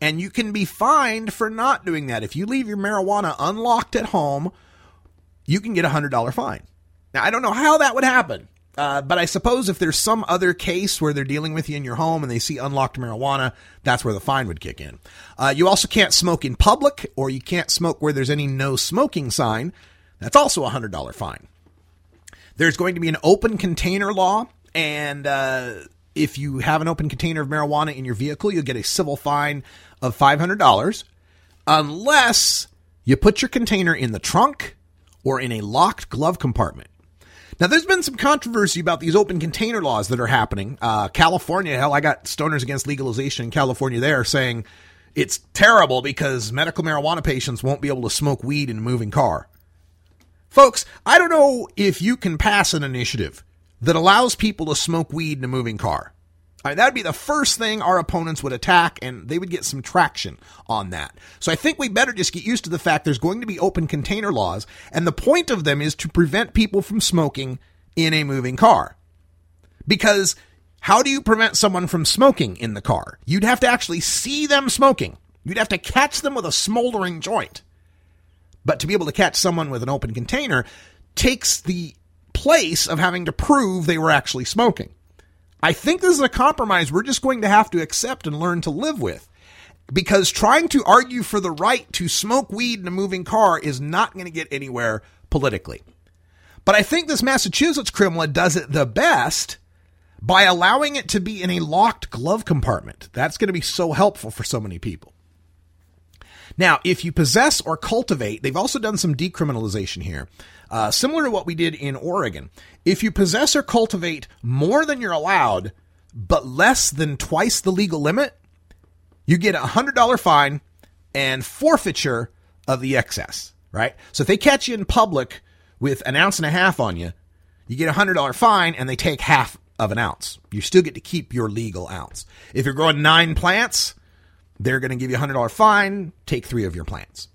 And you can be fined for not doing that. If you leave your marijuana unlocked at home, you can get a $100 fine. Now, I don't know how that would happen. Uh, but I suppose if there's some other case where they're dealing with you in your home and they see unlocked marijuana, that's where the fine would kick in. Uh, you also can't smoke in public, or you can't smoke where there's any no smoking sign. That's also a hundred dollar fine. There's going to be an open container law, and uh, if you have an open container of marijuana in your vehicle, you'll get a civil fine of five hundred dollars, unless you put your container in the trunk or in a locked glove compartment. Now, there's been some controversy about these open container laws that are happening. Uh, California, hell, I got stoners against legalization in California there saying it's terrible because medical marijuana patients won't be able to smoke weed in a moving car. Folks, I don't know if you can pass an initiative that allows people to smoke weed in a moving car. I mean, that'd be the first thing our opponents would attack, and they would get some traction on that. So I think we better just get used to the fact there's going to be open container laws, and the point of them is to prevent people from smoking in a moving car. Because how do you prevent someone from smoking in the car? You'd have to actually see them smoking. You'd have to catch them with a smoldering joint. But to be able to catch someone with an open container takes the place of having to prove they were actually smoking. I think this is a compromise we're just going to have to accept and learn to live with. Because trying to argue for the right to smoke weed in a moving car is not going to get anywhere politically. But I think this Massachusetts CRIMLA does it the best by allowing it to be in a locked glove compartment. That's going to be so helpful for so many people. Now, if you possess or cultivate, they've also done some decriminalization here. Uh, similar to what we did in Oregon. If you possess or cultivate more than you're allowed, but less than twice the legal limit, you get a $100 fine and forfeiture of the excess, right? So if they catch you in public with an ounce and a half on you, you get a $100 fine and they take half of an ounce. You still get to keep your legal ounce. If you're growing nine plants, they're going to give you a $100 fine, take three of your plants.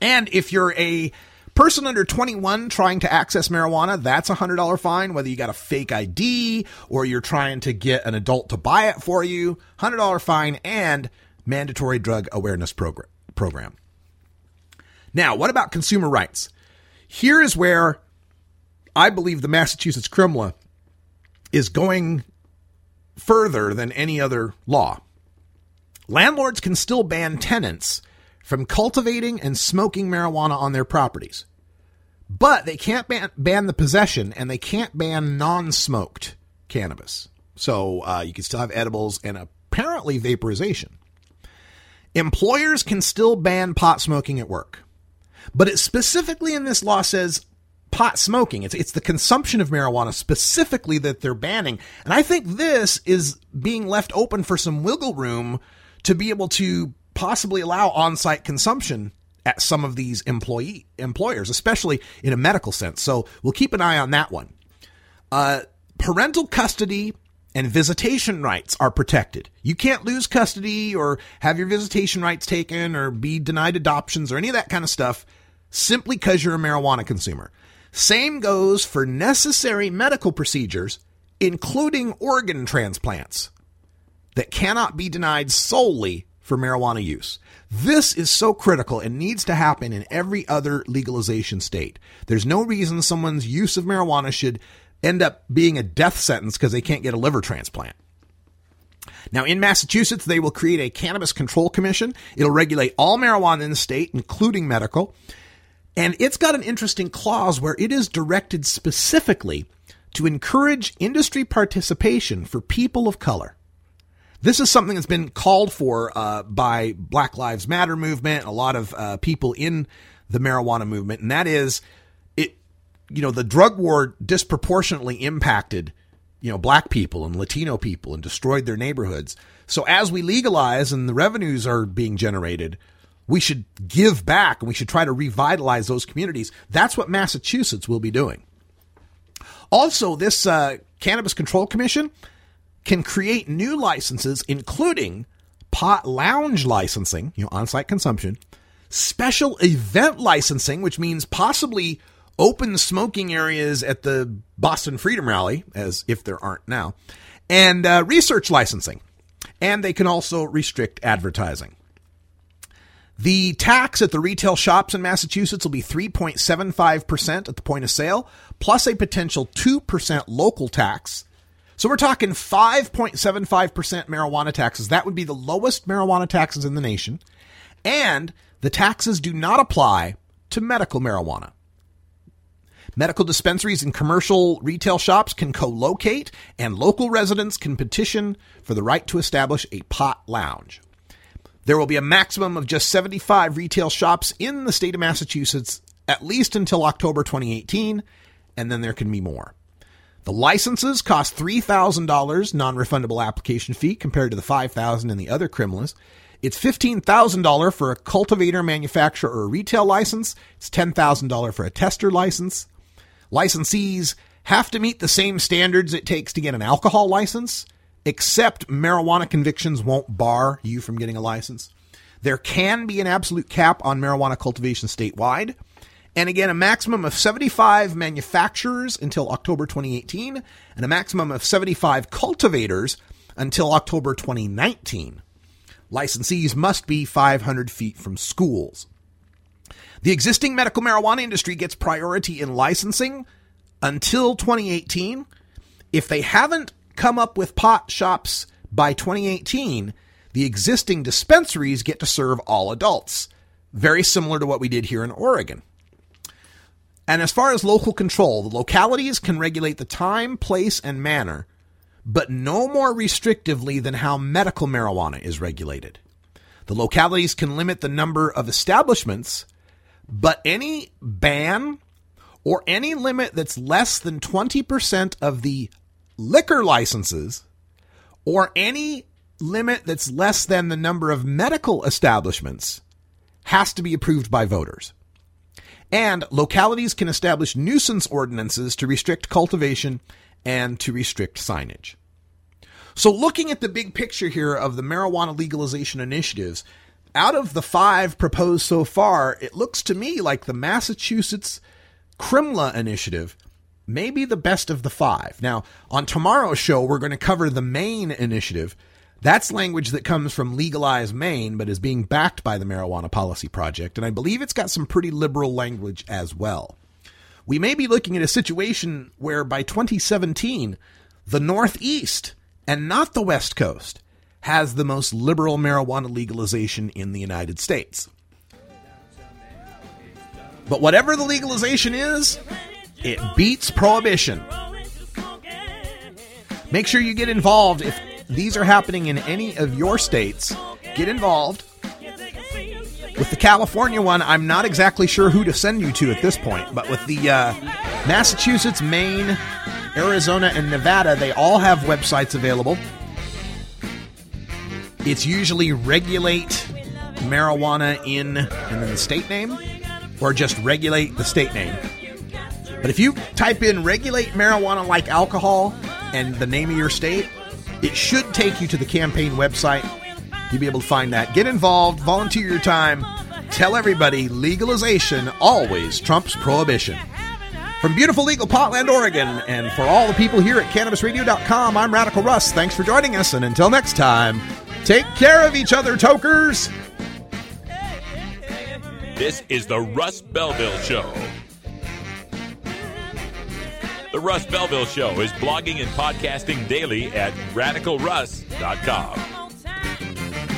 And if you're a person under 21 trying to access marijuana, that's a $100 fine, whether you got a fake ID or you're trying to get an adult to buy it for you, $100 fine and mandatory drug awareness program. program. Now, what about consumer rights? Here is where I believe the Massachusetts CRIMLA is going further than any other law. Landlords can still ban tenants from cultivating and smoking marijuana on their properties. But they can't ban, ban the possession and they can't ban non smoked cannabis. So uh, you can still have edibles and apparently vaporization. Employers can still ban pot smoking at work. But it specifically in this law says pot smoking. It's, it's the consumption of marijuana specifically that they're banning. And I think this is being left open for some wiggle room to be able to possibly allow on-site consumption at some of these employee employers, especially in a medical sense. So we'll keep an eye on that one. Uh, parental custody and visitation rights are protected. You can't lose custody or have your visitation rights taken or be denied adoptions or any of that kind of stuff simply because you're a marijuana consumer. Same goes for necessary medical procedures, including organ transplants, that cannot be denied solely for marijuana use. This is so critical and needs to happen in every other legalization state. There's no reason someone's use of marijuana should end up being a death sentence because they can't get a liver transplant. Now, in Massachusetts, they will create a cannabis control commission. It'll regulate all marijuana in the state, including medical. And it's got an interesting clause where it is directed specifically to encourage industry participation for people of color. This is something that's been called for uh, by Black Lives Matter movement, a lot of uh, people in the marijuana movement, and that is it. You know, the drug war disproportionately impacted you know black people and Latino people and destroyed their neighborhoods. So as we legalize and the revenues are being generated, we should give back and we should try to revitalize those communities. That's what Massachusetts will be doing. Also, this uh, Cannabis Control Commission can create new licenses, including pot lounge licensing, you know, on site consumption, special event licensing, which means possibly open smoking areas at the Boston Freedom Rally, as if there aren't now, and uh, research licensing. and they can also restrict advertising. The tax at the retail shops in Massachusetts will be 3.75% at the point of sale, plus a potential 2% local tax. So we're talking 5.75% marijuana taxes. That would be the lowest marijuana taxes in the nation. And the taxes do not apply to medical marijuana. Medical dispensaries and commercial retail shops can co locate, and local residents can petition for the right to establish a pot lounge. There will be a maximum of just 75 retail shops in the state of Massachusetts, at least until October 2018, and then there can be more. The licenses cost $3,000 non-refundable application fee compared to the $5,000 in the other CRIMLAs. It's $15,000 for a cultivator, manufacturer, or retail license. It's $10,000 for a tester license. Licensees have to meet the same standards it takes to get an alcohol license, except marijuana convictions won't bar you from getting a license. There can be an absolute cap on marijuana cultivation statewide. And again, a maximum of 75 manufacturers until October 2018, and a maximum of 75 cultivators until October 2019. Licensees must be 500 feet from schools. The existing medical marijuana industry gets priority in licensing until 2018. If they haven't come up with pot shops by 2018, the existing dispensaries get to serve all adults. Very similar to what we did here in Oregon. And as far as local control, the localities can regulate the time, place, and manner, but no more restrictively than how medical marijuana is regulated. The localities can limit the number of establishments but any ban or any limit that's less than 20% of the liquor licenses or any limit that's less than the number of medical establishments has to be approved by voters. And localities can establish nuisance ordinances to restrict cultivation and to restrict signage. So, looking at the big picture here of the marijuana legalization initiatives, out of the five proposed so far, it looks to me like the Massachusetts Crimla initiative may be the best of the five. Now, on tomorrow's show, we're going to cover the Maine initiative. That's language that comes from Legalize Maine, but is being backed by the Marijuana Policy Project, and I believe it's got some pretty liberal language as well. We may be looking at a situation where by 2017, the Northeast and not the West Coast has the most liberal marijuana legalization in the United States. But whatever the legalization is, it beats prohibition. Make sure you get involved if these are happening in any of your states. Get involved. With the California one, I'm not exactly sure who to send you to at this point, but with the uh, Massachusetts, Maine, Arizona, and Nevada, they all have websites available. It's usually regulate marijuana in and then the state name, or just regulate the state name. But if you type in regulate marijuana like alcohol and the name of your state, it should take you to the campaign website. You'll be able to find that. Get involved, volunteer your time, tell everybody legalization always trumps prohibition. From beautiful legal Potland, Oregon, and for all the people here at CannabisRadio.com, I'm Radical Russ. Thanks for joining us, and until next time, Take care of each other, tokers. This is the Russ Belville Show. The Russ Belville Show is blogging and podcasting daily at radicalruss.com.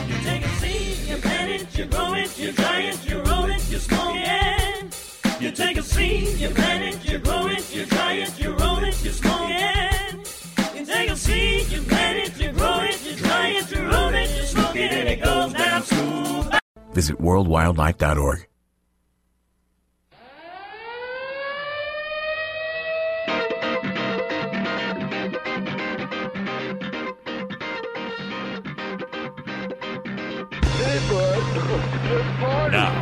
You take a seed, you plant it, you grow it, you dry it, you roll it, you smoke it. You take a seed, you plant it, you grow it, you dry it, you roll it, you smoke it. You take a seed, you plant it, you grow it, you dry it, you roll it, you smoke it, and it goes down smooth. Visit worldwildlife.org.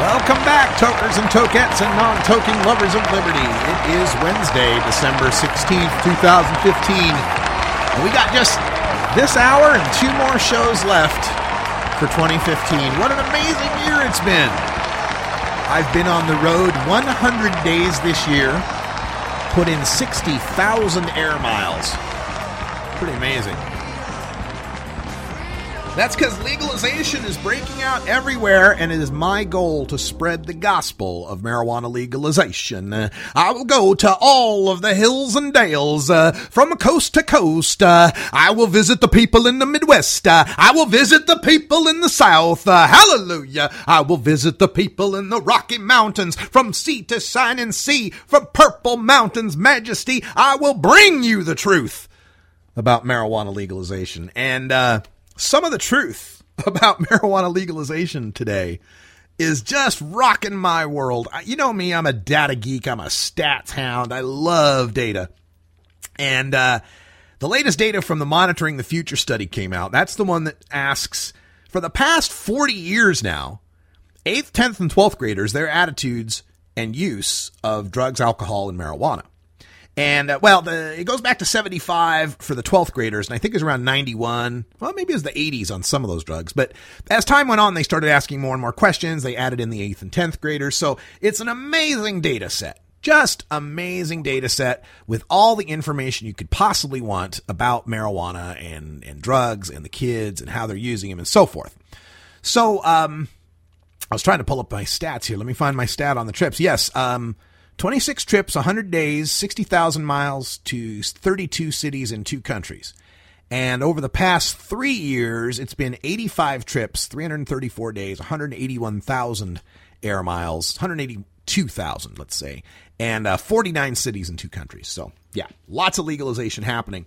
Welcome back, tokers and tokettes and non-toking lovers of liberty. It is Wednesday, December 16th, 2015. And we got just this hour and two more shows left for 2015. What an amazing year it's been. I've been on the road 100 days this year, put in 60,000 air miles. Pretty amazing. That's because legalization is breaking out everywhere, and it is my goal to spread the gospel of marijuana legalization. Uh, I will go to all of the hills and dales, uh, from coast to coast. Uh, I will visit the people in the Midwest. Uh, I will visit the people in the South. Uh, hallelujah. I will visit the people in the Rocky Mountains, from sea to shining sea, from purple mountains majesty. I will bring you the truth about marijuana legalization. And, uh, some of the truth about marijuana legalization today is just rocking my world. You know me, I'm a data geek, I'm a stats hound. I love data. And uh, the latest data from the Monitoring the Future study came out. That's the one that asks for the past 40 years now, 8th, 10th, and 12th graders, their attitudes and use of drugs, alcohol, and marijuana. And uh, well, the, it goes back to 75 for the 12th graders, and I think it was around 91. Well, maybe it was the 80s on some of those drugs. But as time went on, they started asking more and more questions. They added in the 8th and 10th graders. So it's an amazing data set. Just amazing data set with all the information you could possibly want about marijuana and, and drugs and the kids and how they're using them and so forth. So, um, I was trying to pull up my stats here. Let me find my stat on the trips. Yes, um, 26 trips, 100 days, 60,000 miles to 32 cities in two countries. And over the past three years, it's been 85 trips, 334 days, 181,000 air miles, 182,000, let's say, and uh, 49 cities in two countries. So, yeah, lots of legalization happening.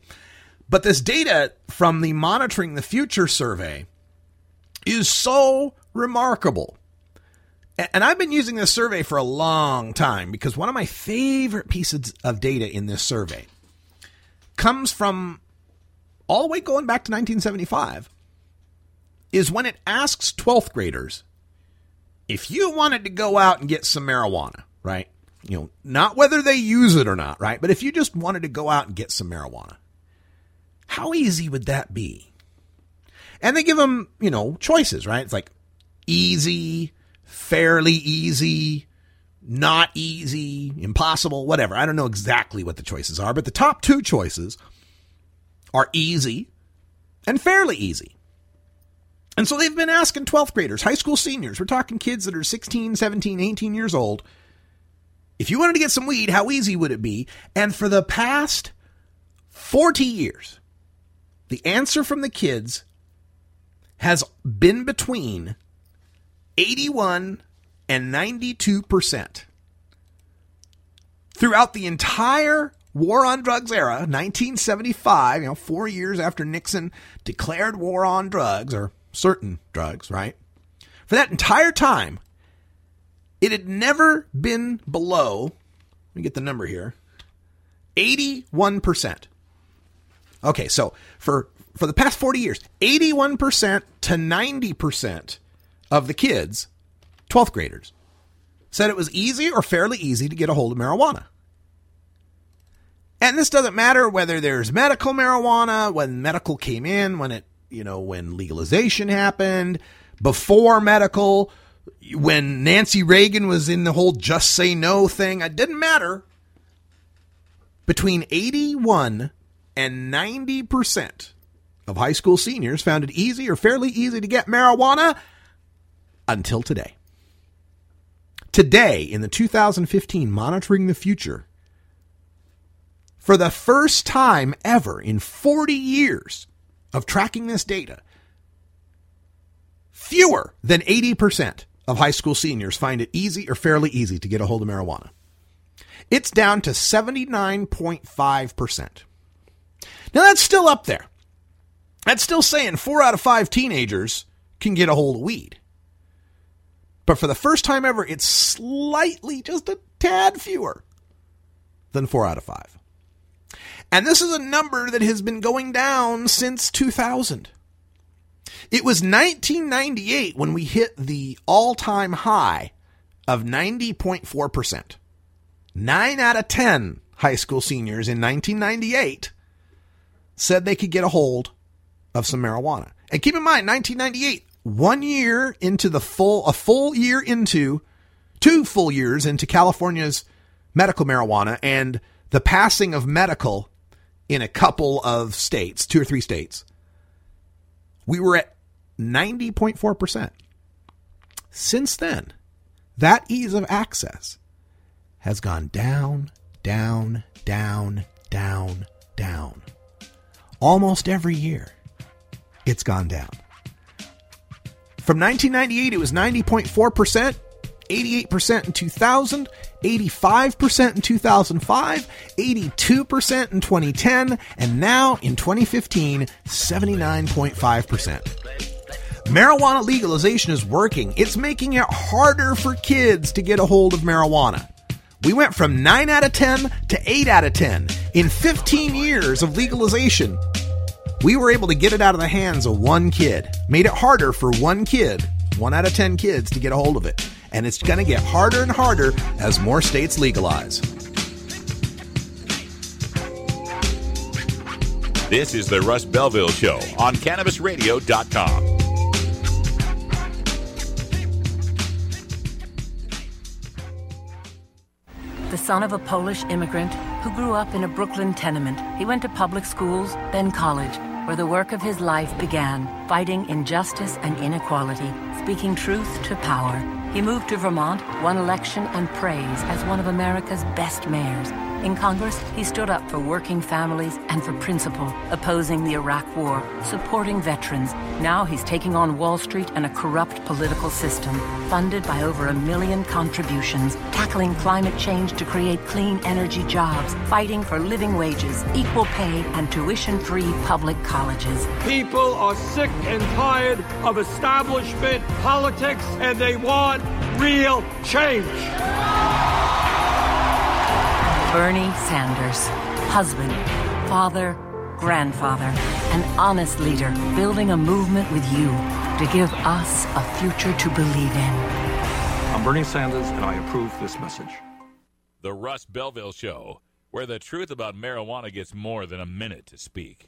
But this data from the Monitoring the Future survey is so remarkable. And I've been using this survey for a long time because one of my favorite pieces of data in this survey comes from all the way going back to 1975 is when it asks 12th graders if you wanted to go out and get some marijuana, right? You know, not whether they use it or not, right? But if you just wanted to go out and get some marijuana, how easy would that be? And they give them, you know, choices, right? It's like easy, fairly easy, not easy, impossible, whatever. I don't know exactly what the choices are, but the top two choices are easy and fairly easy. And so they've been asking 12th graders, high school seniors, we're talking kids that are 16, 17, 18 years old, if you wanted to get some weed, how easy would it be? And for the past 40 years, the answer from the kids has been between 81 and 92%. Throughout the entire war on drugs era, 1975, you know, four years after Nixon declared war on drugs, or certain drugs, right? For that entire time, it had never been below, let me get the number here, 81%. Okay, so for for the past 40 years, 81% to 90% of the kids, 12th graders, said it was easy or fairly easy to get a hold of marijuana. And this doesn't matter whether there's medical marijuana, when medical came in, when it, you know, when legalization happened, before medical, when Nancy Reagan was in the whole just say no thing. It didn't matter. Between 81 and 90% of high school seniors found it easy or fairly easy to get marijuana until today. Today, in the 2015 Monitoring the Future, for the first time ever in 40 years of tracking this data, fewer than 80% of high school seniors find it easy or fairly easy to get a hold of marijuana. It's down to 79.5%. Now that's still up there. That's still saying four out of five teenagers can get a hold of weed. But for the first time ever, it's slightly, just a tad fewer than four out of five. And this is a number that has been going down since 2000. It was 1998 when we hit the all time high of 90.4%. Nine out of 10 high school seniors in 1998 said they could get a hold of some marijuana. And keep in mind, 1998, one year into the full, a full year into, two full years into California's medical marijuana and the passing of medical in a couple of states, two or three states, we were at 90.4%. Since then, that ease of access has gone down, down, down, down, down. Almost every year, it's gone down. From 1998, it was 90.4%, 88% in 2000, 85% in 2005, 82% in 2010, and now in 2015, 79.5%. Marijuana legalization is working. It's making it harder for kids to get a hold of marijuana. We went from 9 out of 10 to 8 out of 10 in 15 years of legalization. We were able to get it out of the hands of one kid, made it harder for one kid, 1 out of 10 kids, to get a hold of it and it's going to get harder and harder as more states legalize. This is the Russ Belville Show on CannabisRadio.com. The son of a Polish immigrant who grew up in a Brooklyn tenement, he went to public schools, then college, where the work of his life began, fighting injustice and inequality, speaking truth to power. He moved to Vermont, won election and praise as one of America's best mayors. In Congress, he stood up for working families and for principle, opposing the Iraq War, supporting veterans. Now he's taking on Wall Street and a corrupt political system, funded by over a million contributions, tackling climate change to create clean energy jobs, fighting for living wages, equal pay, and tuition free public colleges. People are sick and tired of establishment politics and they want real change. Bernie Sanders, husband, father, grandfather, an honest leader, building a movement with you to give us a future to believe in. I'm Bernie Sanders, and I approve this message. The Russ Belville Show, where the truth about marijuana gets more than a minute to speak.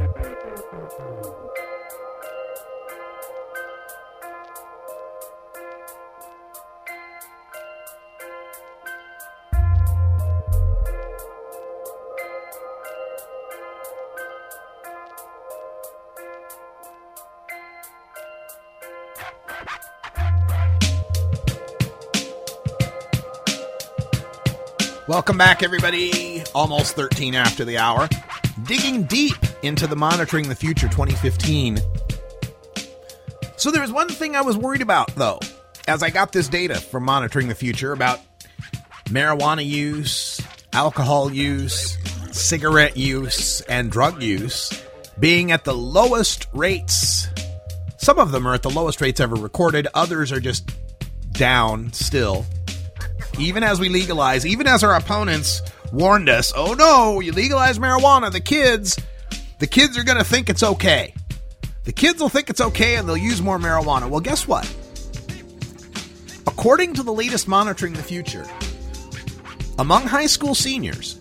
Welcome back, everybody. Almost 13 after the hour. Digging deep into the Monitoring the Future 2015. So, there was one thing I was worried about, though, as I got this data from Monitoring the Future about marijuana use, alcohol use, cigarette use, and drug use being at the lowest rates. Some of them are at the lowest rates ever recorded, others are just down still. Even as we legalize, even as our opponents warned us, oh no, you legalize marijuana, the kids, the kids are going to think it's okay. The kids will think it's okay and they'll use more marijuana. Well, guess what? According to the latest Monitoring the Future, among high school seniors,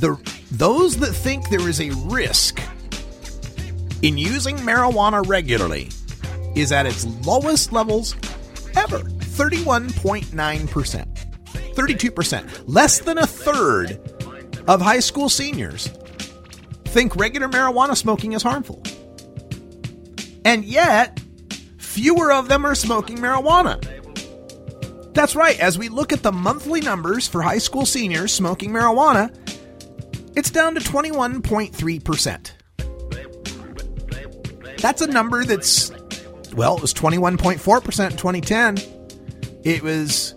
the those that think there is a risk in using marijuana regularly is at its lowest levels ever 31.9%. 32%. Less than a third of high school seniors think regular marijuana smoking is harmful. And yet, fewer of them are smoking marijuana. That's right, as we look at the monthly numbers for high school seniors smoking marijuana, it's down to 21.3%. That's a number that's, well, it was 21.4% in 2010. It was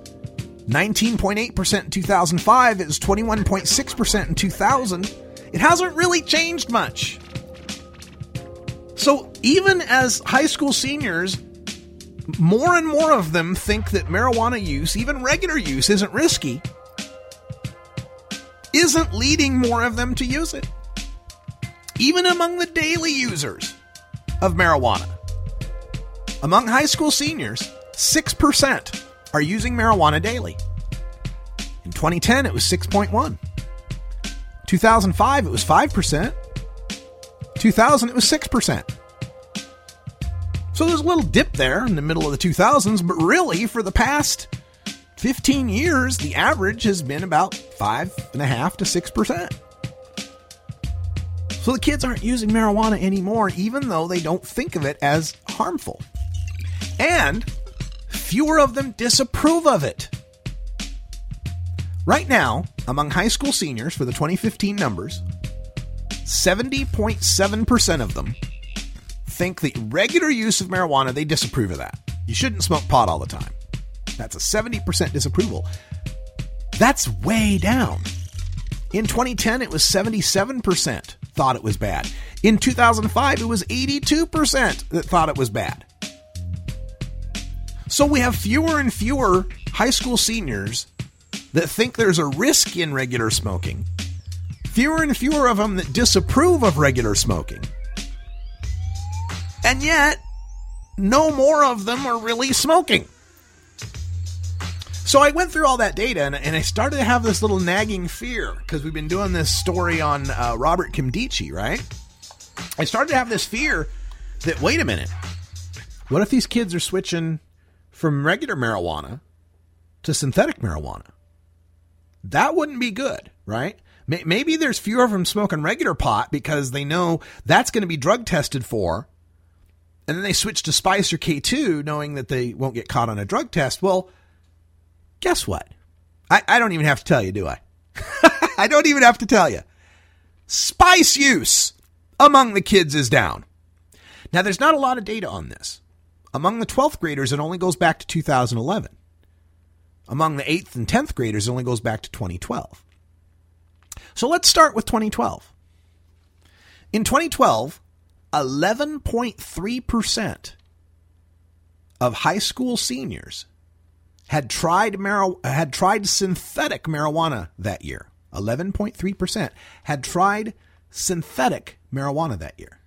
19.8% in 2005. It was 21.6% in 2000. It hasn't really changed much. So even as high school seniors, more and more of them think that marijuana use, even regular use, isn't risky, isn't leading more of them to use it. Even among the daily users of marijuana. Among high school seniors, 6% are using marijuana daily. In 2010, it was 6.1. 2005, it was 5%. 2000, it was 6%. So there's a little dip there in the middle of the 2000s, but really, for the past 15 years, the average has been about 5.5 to 6%. So the kids aren't using marijuana anymore, even though they don't think of it as harmful. And fewer of them disapprove of it. Right now, among high school seniors for the 2015 numbers, 70.7% of them think the regular use of marijuana, they disapprove of that. You shouldn't smoke pot all the time. That's a 70% disapproval. That's way down. In 2010, it was 77% thought it was bad. In 2005, it was 82% that thought it was bad. So we have fewer and fewer high school seniors that think there's a risk in regular smoking, fewer and fewer of them that disapprove of regular smoking. And yet, no more of them are really smoking. So I went through all that data and, and I started to have this little nagging fear because we've been doing this story on uh, Robert Nkemdiche, right? I started to have this fear that wait a minute, what if these kids are switching from regular marijuana to synthetic marijuana? That wouldn't be good, right? Maybe there's fewer of them smoking regular pot because they know that's going to be drug tested for. And then they switch to Spice or K2 knowing that they won't get caught on a drug test. Well, guess what? I, I don't even have to tell you, do I? I don't even have to tell you. Spice use among the kids is down. Now, there's not a lot of data on this. Among the 12th graders, it only goes back to 2011. Among the 8th and 10th graders, it only goes back to 2012. So let's start with 2012. In 2012, 11.3% of high school seniors had tried mar- had tried synthetic marijuana that year. 11.3% had tried synthetic marijuana that year.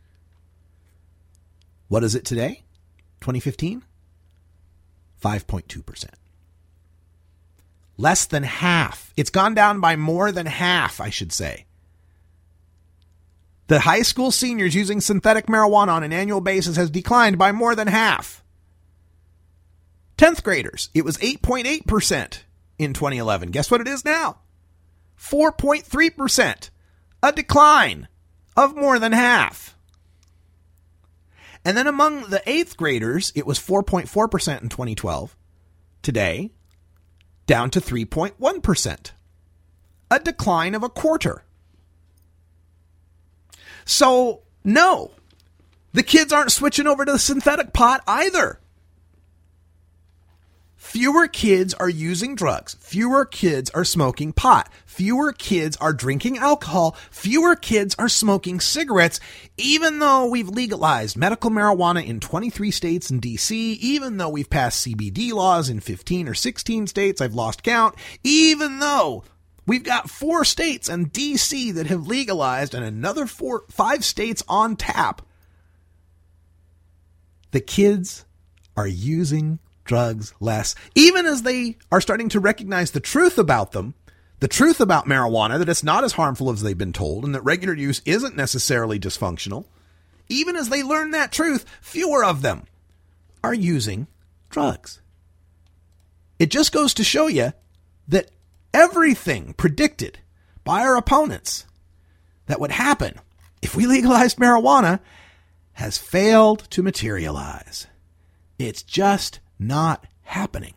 What is it today? 2015? 5.2%. Less than half. It's gone down by more than half, I should say. The high school seniors using synthetic marijuana on an annual basis has declined by more than half. 10th graders, it was 8.8% in 2011. Guess what it is now? 4.3%, a decline of more than half. And then among the 8th graders, it was 4.4% in 2012. Today, down to 3.1%. a decline of a quarter. So, no, the kids aren't switching over to the synthetic pot either. Fewer kids are using drugs. Fewer kids are smoking pot. Fewer kids are drinking alcohol. Fewer kids are smoking cigarettes, even though we've legalized medical marijuana in 23 states and DC, even though we've passed CBD laws in 15 or 16 states. I've lost count. Even though we've got four states and DC that have legalized and another four, five states on tap. The kids are using drugs less, even as they are starting to recognize the truth about them, the truth about marijuana, that it's not as harmful as they've been told, and that regular use isn't necessarily dysfunctional. Even as they learn that truth, fewer of them are using drugs. It just goes to show you that everything predicted by our opponents that would happen if we legalized marijuana has failed to materialize. It's just not happening.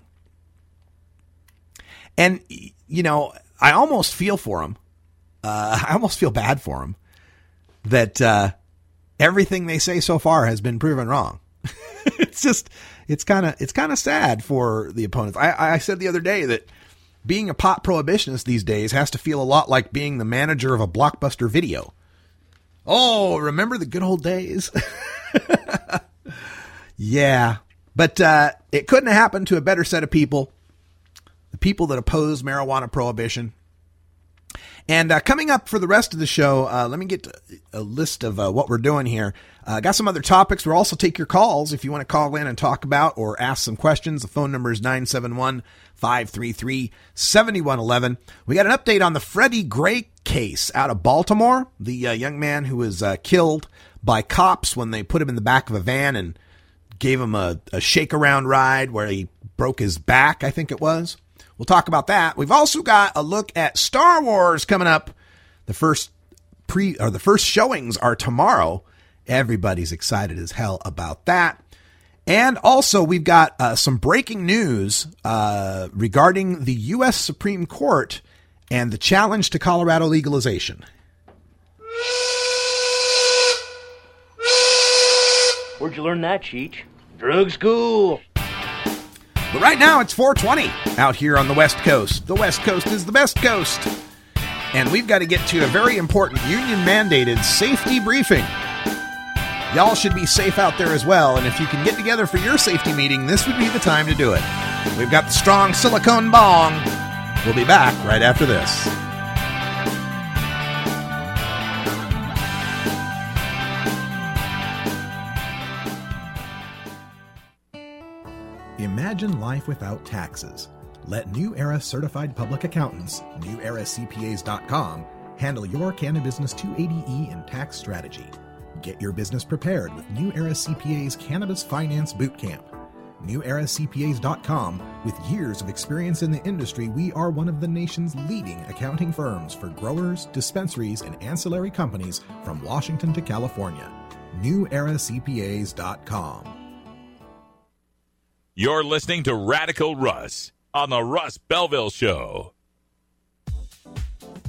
And, you know, I almost feel for him. Uh, I almost feel bad for him that uh, everything they say so far has been proven wrong. it's just, it's kind of, it's kind of sad for the opponents. I, I said the other day that being a pot prohibitionist these days has to feel a lot like being the manager of a blockbuster video. Oh, remember the good old days? yeah, but uh, it couldn't have happened to a better set of people the people that oppose marijuana prohibition. And uh, coming up for the rest of the show, uh, let me get a list of uh, what we're doing here. Uh, got some other topics. We'll also take your calls if you want to call in and talk about or ask some questions. The phone number is 971 533 7111. We got an update on the Freddie Gray case out of Baltimore, the uh, young man who was uh, killed by cops when they put him in the back of a van and gave him a, a shake around ride where he broke his back, I think it was. We'll talk about that. We've also got a look at Star Wars coming up. The first pre or the first showings are tomorrow. Everybody's excited as hell about that. And also, we've got uh, some breaking news uh, regarding the U.S. Supreme Court and the challenge to Colorado legalization. Where'd you learn that, Cheech? Drug school. But right now it's 420 out here on the West Coast. The West Coast is the best coast. And we've got to get to a very important union mandated safety briefing. Y'all should be safe out there as well, and if you can get together for your safety meeting, this would be the time to do it. We've got the strong silicone bong. We'll be back right after this. Imagine life without taxes. Let New Era certified public accountants, neweraCPAs.com, handle your Cannabusiness 280E and tax strategy. Get your business prepared with New Era CPA's Cannabis Finance Bootcamp. NewEraCPAs.com, with years of experience in the industry, we are one of the nation's leading accounting firms for growers, dispensaries, and ancillary companies from Washington to California. NewEraCPAs.com. You're listening to Radical Russ on the Russ Belville Show.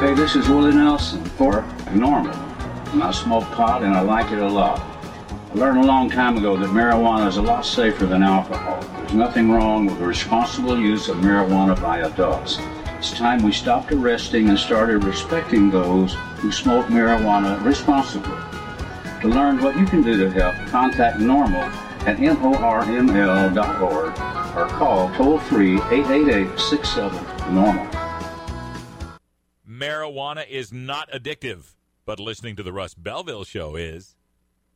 Hey, this is Willie Nelson for NORML. And I smoke pot and I like it a lot. I learned a long time ago that marijuana is a lot safer than alcohol. There's nothing wrong with the responsible use of marijuana by adults. It's time we stopped arresting and started respecting those who smoke marijuana responsibly. To learn what you can do to help, contact NORML at norml.org or call toll free 888 67 NORML. Marijuana is not addictive, but listening to the Russ Belville show is.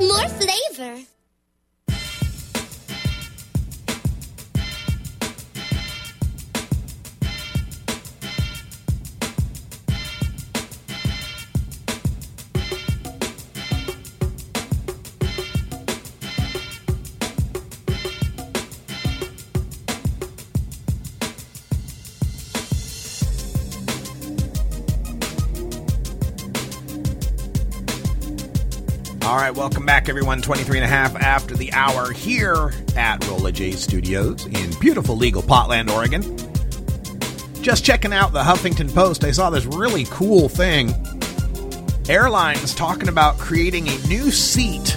more flavor. Right, welcome back, everyone. 23 and a half after the hour here at Rolla J Studios in beautiful legal Potland, Oregon. Just checking out the Huffington Post, I saw this really cool thing. Airlines talking about creating a new seat,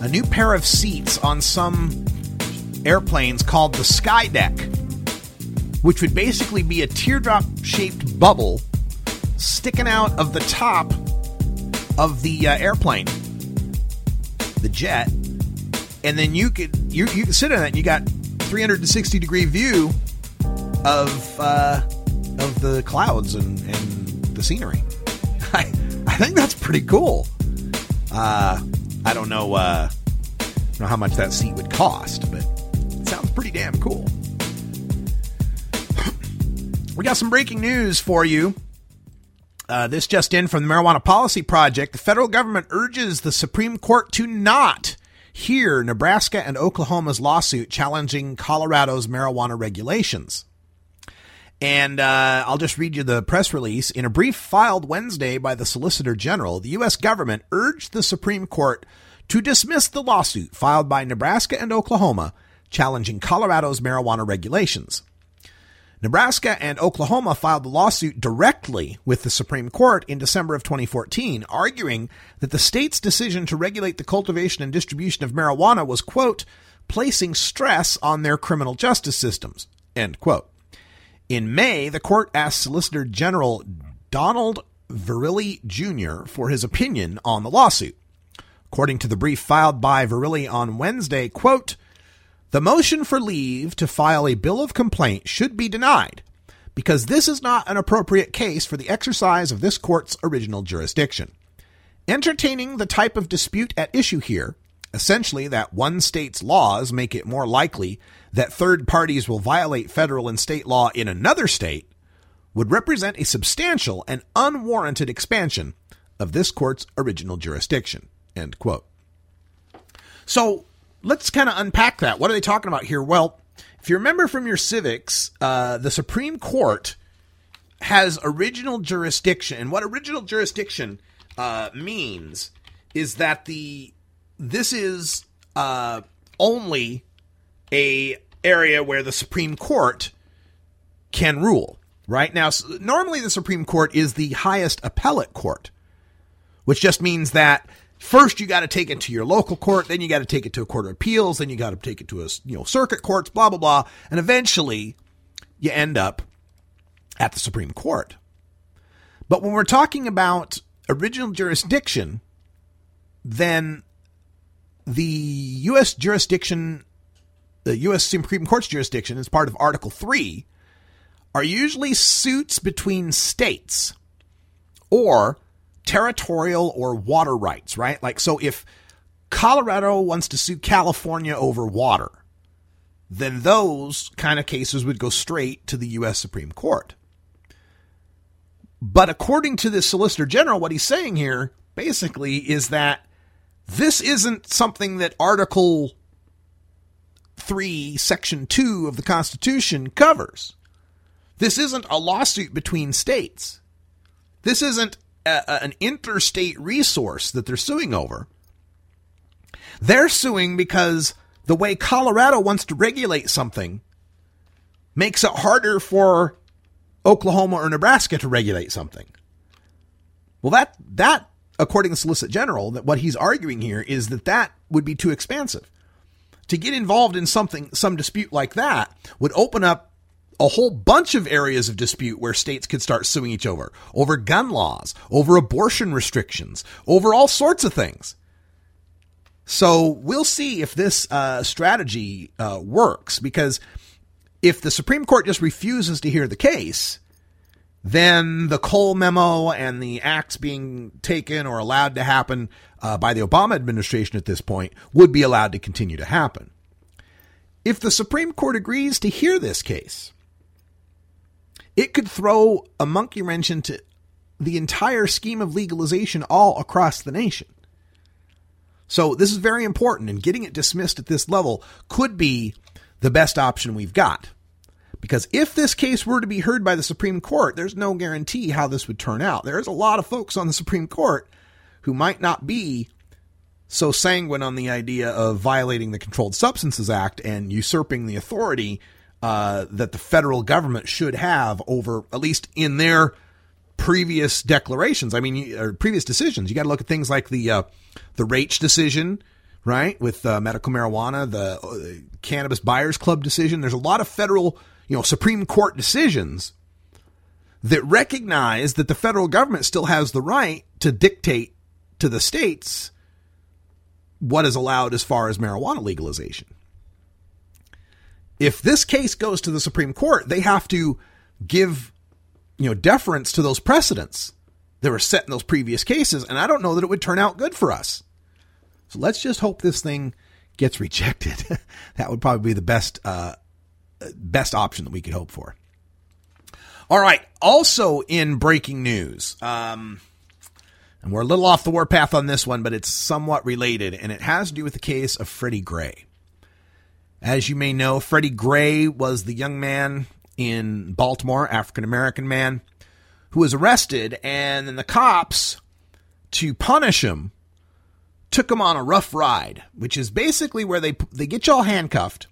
a new pair of seats on some airplanes called the Sky Deck, which would basically be a teardrop shaped bubble sticking out of the top of the uh, airplane the jet, and then you could you you could sit in it. and You got 360 degree view of uh, of the clouds and, and the scenery. I I think that's pretty cool. Uh, I don't know uh, know how much that seat would cost, but it sounds pretty damn cool. we got some breaking news for you. Uh, this just in from the Marijuana Policy Project. The federal government urges the Supreme Court to not hear Nebraska and Oklahoma's lawsuit challenging Colorado's marijuana regulations. And uh, I'll just read you the press release. In a brief filed Wednesday by the Solicitor General, the U.S. government urged the Supreme Court to dismiss the lawsuit filed by Nebraska and Oklahoma challenging Colorado's marijuana regulations. Nebraska and Oklahoma filed the lawsuit directly with the Supreme Court in December of 2014, arguing that the state's decision to regulate the cultivation and distribution of marijuana was, quote, placing stress on their criminal justice systems, end quote. In May, the court asked Solicitor General Donald Verrilli Jr. for his opinion on the lawsuit. According to the brief filed by Verrilli on Wednesday, quote, the motion for leave to file a bill of complaint should be denied because this is not an appropriate case for the exercise of this court's original jurisdiction. Entertaining the type of dispute at issue here, essentially that one state's laws make it more likely that third parties will violate federal and state law in another state, would represent a substantial and unwarranted expansion of this court's original jurisdiction. End quote. So let's kind of unpack that. What are they talking about here? Well, if you remember from your civics, uh, the Supreme Court has original jurisdiction, and what original jurisdiction uh, means is that the this is uh, only a area where the Supreme Court can rule. Right now, normally the Supreme Court is the highest appellate court, which just means that First, you got to take it to your local court, then you got to take it to a court of appeals, then you got to take it to a you know circuit courts, blah blah blah, and eventually you end up at the Supreme Court. But when we're talking about original jurisdiction, then the U.S. jurisdiction, the U.S. Supreme Court's jurisdiction, as part of Article Three, are usually suits between states or territorial or water rights, right? Like, so if Colorado wants to sue California over water, then those kind of cases would go straight to the U.S. Supreme Court. But according to this Solicitor General, what he's saying here basically is that this isn't something that Article 3, Section 2 of the Constitution covers. This isn't a lawsuit between states. This isn't a, an interstate resource that they're suing over. They're suing because the way Colorado wants to regulate something makes it harder for Oklahoma or Nebraska to regulate something. Well, that that according to the Solicitor General, that what he's arguing here is that that would be too expansive. To get involved in something, some dispute like that would open up a whole bunch of areas of dispute where states could start suing each other over gun laws, over abortion restrictions, over all sorts of things. So we'll see if this uh, strategy uh, works because if the Supreme Court just refuses to hear the case, then the Cole memo and the acts being taken or allowed to happen uh, by the Obama administration at this point would be allowed to continue to happen. If the Supreme Court agrees to hear this case, it could throw a monkey wrench into the entire scheme of legalization all across the nation. So this is very important, and getting it dismissed at this level could be the best option we've got. Because if this case were to be heard by the Supreme Court, there's no guarantee how this would turn out. There's a lot of folks on the Supreme Court who might not be so sanguine on the idea of violating the Controlled Substances Act and usurping the authority uh, that the federal government should have over, at least in their previous declarations. I mean, or previous decisions. You got to look at things like the uh, the Raich decision, right, with uh, medical marijuana, the uh, Cannabis Buyers Club decision. There's a lot of federal, you know, Supreme Court decisions that recognize that the federal government still has the right to dictate to the states what is allowed as far as marijuana legalization. If this case goes to the Supreme Court, they have to give you know deference to those precedents that were set in those previous cases, and I don't know that it would turn out good for us. So let's just hope this thing gets rejected. that would probably be the best uh, best option that we could hope for. All right. Also in breaking news, um, and we're a little off the warpath on this one, but it's somewhat related, and it has to do with the case of Freddie Gray. As you may know, Freddie Gray was the young man in Baltimore, African American man, who was arrested, and then the cops, to punish him, took him on a rough ride, which is basically where they they get you all handcuffed,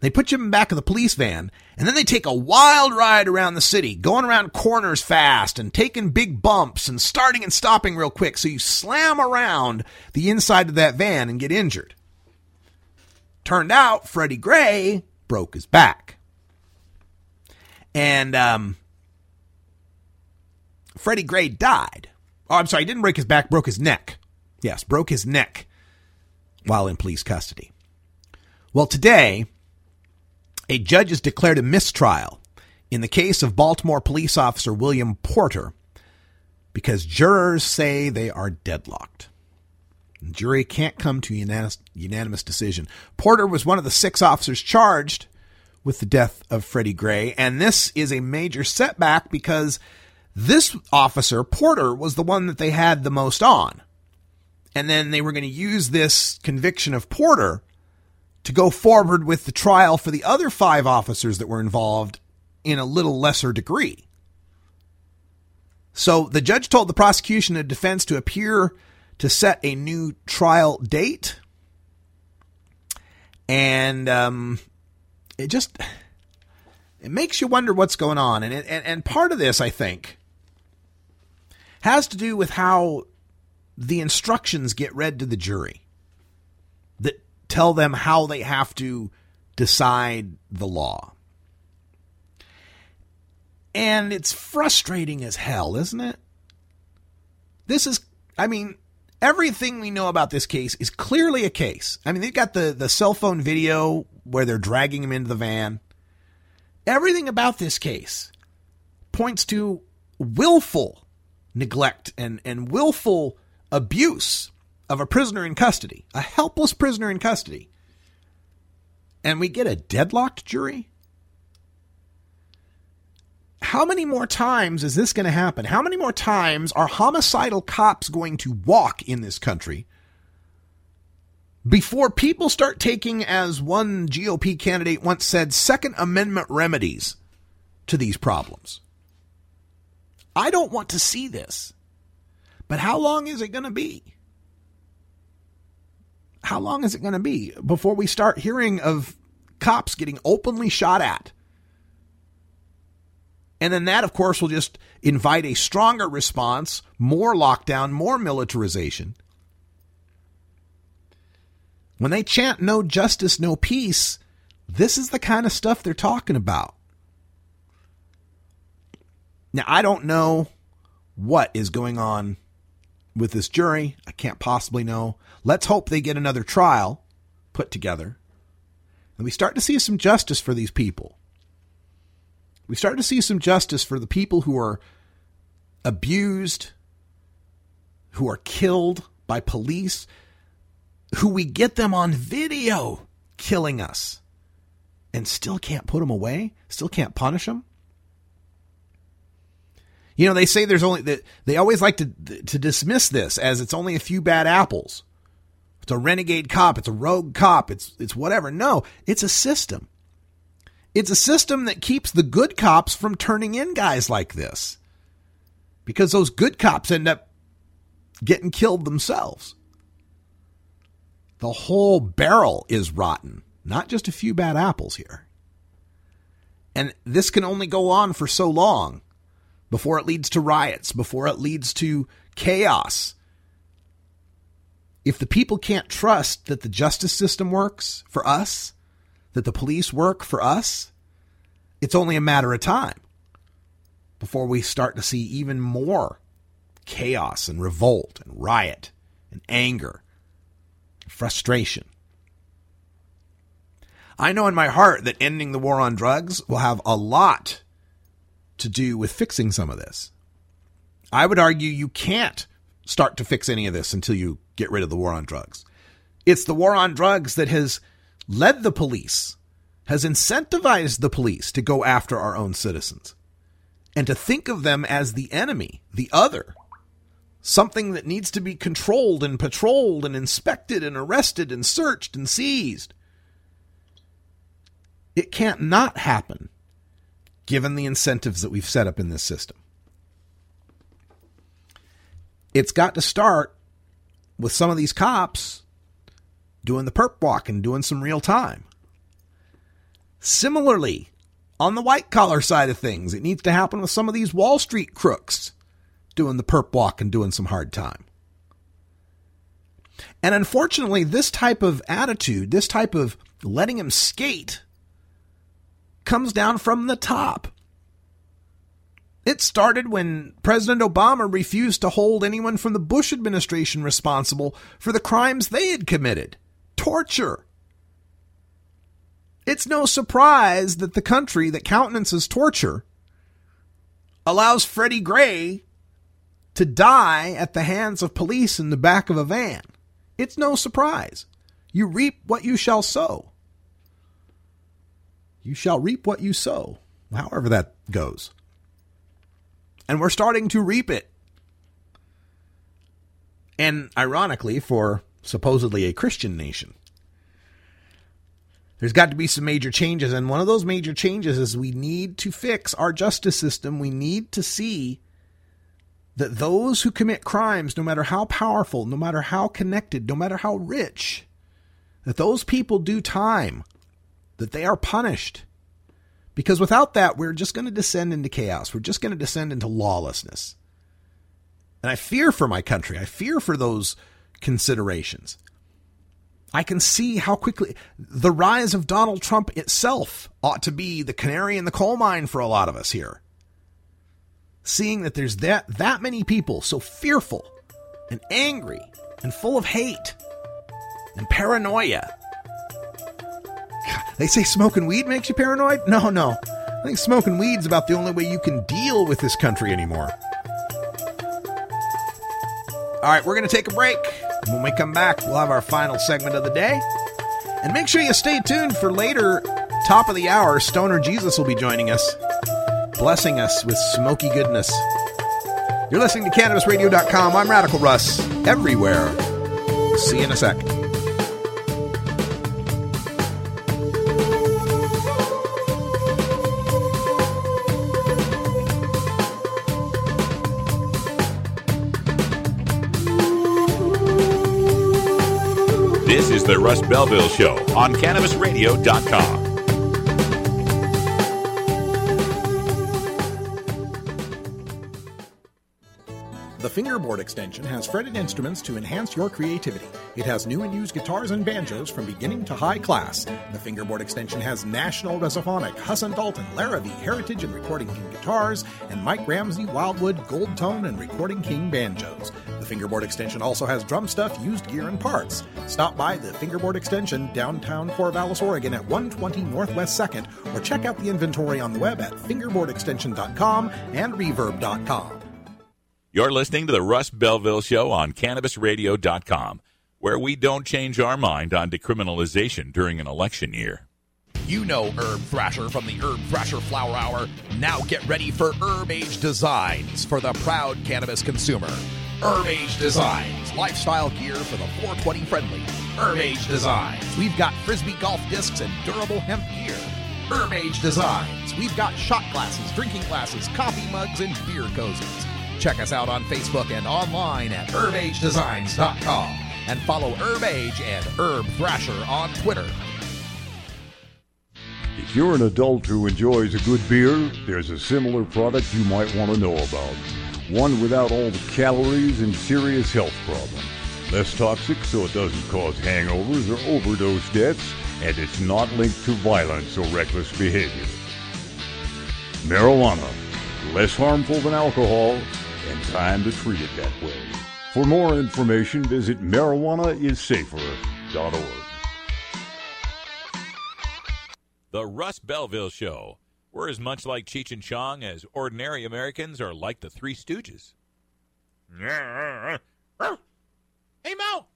they put you in the back of the police van, and then they take a wild ride around the city, going around corners fast and taking big bumps and starting and stopping real quick, so you slam around the inside of that van and get injured. Turned out Freddie Gray broke his back. And um, Freddie Gray died. Oh, I'm sorry, he didn't break his back, broke his neck. Yes, broke his neck while in police custody. Well, today, a judge has declared a mistrial in the case of Baltimore police officer William Porter because jurors say they are deadlocked. Jury can't come to a unanimous decision. Porter was one of the six officers charged with the death of Freddie Gray, and this is a major setback because this officer, Porter, was the one that they had the most on. And then they were going to use this conviction of Porter to go forward with the trial for the other five officers that were involved in a little lesser degree. So the judge told the prosecution and defense to appear to set a new trial date. And um, it just it makes you wonder what's going on. And, and, and part of this, I think, has to do with how the instructions get read to the jury that tell them how they have to decide the law. And it's frustrating as hell, isn't it? This is, I mean, everything we know about this case is clearly a case. I mean, they've got the, the cell phone video where they're dragging him into the van. Everything about this case points to willful neglect and, and willful abuse of a prisoner in custody, a helpless prisoner in custody. And we get a deadlocked jury? How many more times is this going to happen? How many more times are homicidal cops going to walk in this country before people start taking, as one GOP candidate once said, Second Amendment remedies to these problems? I don't want to see this. But how long is it going to be? How long is it going to be before we start hearing of cops getting openly shot at And then that, of course, will just invite a stronger response, more lockdown, more militarization. When they chant no justice, no peace, this is the kind of stuff they're talking about. Now, I don't know what is going on with this jury. I can't possibly know. Let's hope they get another trial put together and we start to see some justice for these people. We start to see some justice for the people who are abused, who are killed by police, who we get them on video killing us and still can't put them away, still can't punish them. You know, they say there's only that they always like to to dismiss this as it's only a few bad apples. It's a renegade cop, it's a rogue cop, it's it's whatever. No, it's a system. It's a system that keeps the good cops from turning in guys like this. Because those good cops end up getting killed themselves. The whole barrel is rotten, not just a few bad apples here. And this can only go on for so long before it leads to riots, before it leads to chaos. If the people can't trust that the justice system works for us, that the police work for us, it's only a matter of time before we start to see even more chaos and revolt and riot and anger, and frustration. I know in my heart that ending the war on drugs will have a lot to do with fixing some of this. I would argue you can't start to fix any of this until you get rid of the war on drugs. It's the war on drugs that has led the police, has incentivized the police to go after our own citizens and to think of them as the enemy, the other, something that needs to be controlled and patrolled and inspected and arrested and searched and seized. It can't not happen given the incentives that we've set up in this system. It's got to start with some of these cops doing the perp walk and doing some real time. Similarly, on the white collar side of things, it needs to happen with some of these Wall Street crooks doing the perp walk and doing some hard time. And unfortunately, this type of attitude, this type of letting him skate, comes down from the top. It started when President Obama refused to hold anyone from the Bush administration responsible for the crimes they had committed torture. It's no surprise that the country that countenances torture allows Freddie Gray to die at the hands of police in the back of a van. It's no surprise. You reap what you shall sow. You shall reap what you sow, however that goes and we're starting to reap it. And ironically, for supposedly a Christian nation, there's got to be some major changes. And one of those major changes is we need to fix our justice system. We need to see that those who commit crimes, no matter how powerful, no matter how connected, no matter how rich, that those people do time, that they are punished, because without that, we're just going to descend into chaos. We're just going to descend into lawlessness. And I fear for my country. I fear for those considerations. I can see how quickly the rise of Donald Trump itself ought to be the canary in the coal mine for a lot of us here. Seeing that there's that that many people so fearful and angry and full of hate and paranoia they say smoking weed makes you paranoid? No, no. I think smoking weed's about the only way you can deal with this country anymore. All right, we're going to take a break. When we come back, we'll have our final segment of the day. And make sure you stay tuned for later, top of the hour. Stoner Jesus will be joining us, blessing us with smoky goodness. You're listening to CannabisRadio.com. I'm Radical Russ, everywhere. See you in a sec. The Russ Belville Show on CannabisRadio.com. Fingerboard extension has fretted instruments to enhance your creativity. It has new and used guitars and banjos from beginning to high class. The Fingerboard extension has National Resophonic, Huss & Dalton, Larrabee, Heritage and Recording King guitars, and Mike Ramsey, Wildwood, Gold Tone, and Recording King banjos. The Fingerboard extension also has drum stuff, used gear, and parts. Stop by the Fingerboard extension, downtown Corvallis, Oregon at 120 Northwest 2nd, or check out the inventory on the web at fingerboardextension.com and reverb.com. You're listening to the Russ Belville Show on CannabisRadio.com, where we don't change our mind on decriminalization during an election year. You know Herb Thrasher from the Herb Thrasher Flower Hour. Now get ready for Herb Age Designs for the proud cannabis consumer. Herb Age Designs, lifestyle gear for the 420 friendly. Herb Age Designs, we've got frisbee golf discs and durable hemp gear. Herb Age Designs, we've got shot glasses, drinking glasses, coffee mugs, and beer cozies. Check us out on Facebook and online at herbagedesigns.com and follow Herb Age and Herb Thrasher on Twitter. If you're an adult who enjoys a good beer, there's a similar product you might want to know about. One without all the calories and serious health problems. Less toxic so it doesn't cause hangovers or overdose deaths, and it's not linked to violence or reckless behavior. Marijuana. Less harmful than alcohol, and time to treat it that way. For more information, visit marijuanaissafer.org. The Russ Belville Show. We're as much like Cheech and Chong as ordinary Americans are like the Three Stooges. Hey, Moe!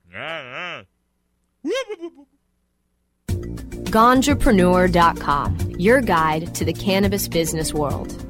Ganjapreneur.com, your guide to the cannabis business world.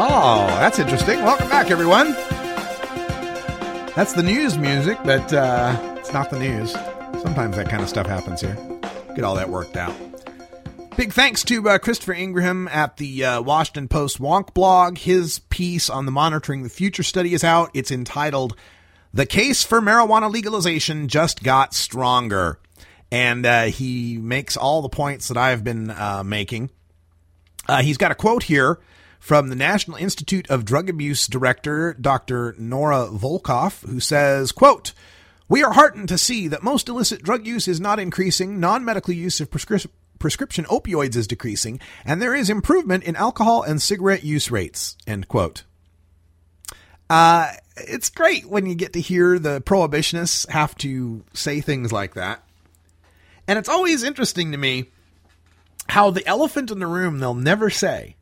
Oh, that's interesting. Welcome back, everyone. That's the news music, but uh, it's not the news. Sometimes that kind of stuff happens here. Get all that worked out. Big thanks to uh, Christopher Ingraham at the uh, Washington Post Wonk blog. His piece on the Monitoring the Future study is out. It's entitled The Case for Marijuana Legalization Just Got Stronger. And uh, he makes all the points that I've been uh, making. Uh, he's got a quote here from the National Institute of Drug Abuse director Dr. Nora Volkow, who says, quote, we are heartened to see that most illicit drug use is not increasing, non-medical use of prescri- prescription opioids is decreasing, and there is improvement in alcohol and cigarette use rates, end quote. Uh, it's great when you get to hear the prohibitionists have to say things like that. And it's always interesting to me how the elephant in the room they'll never say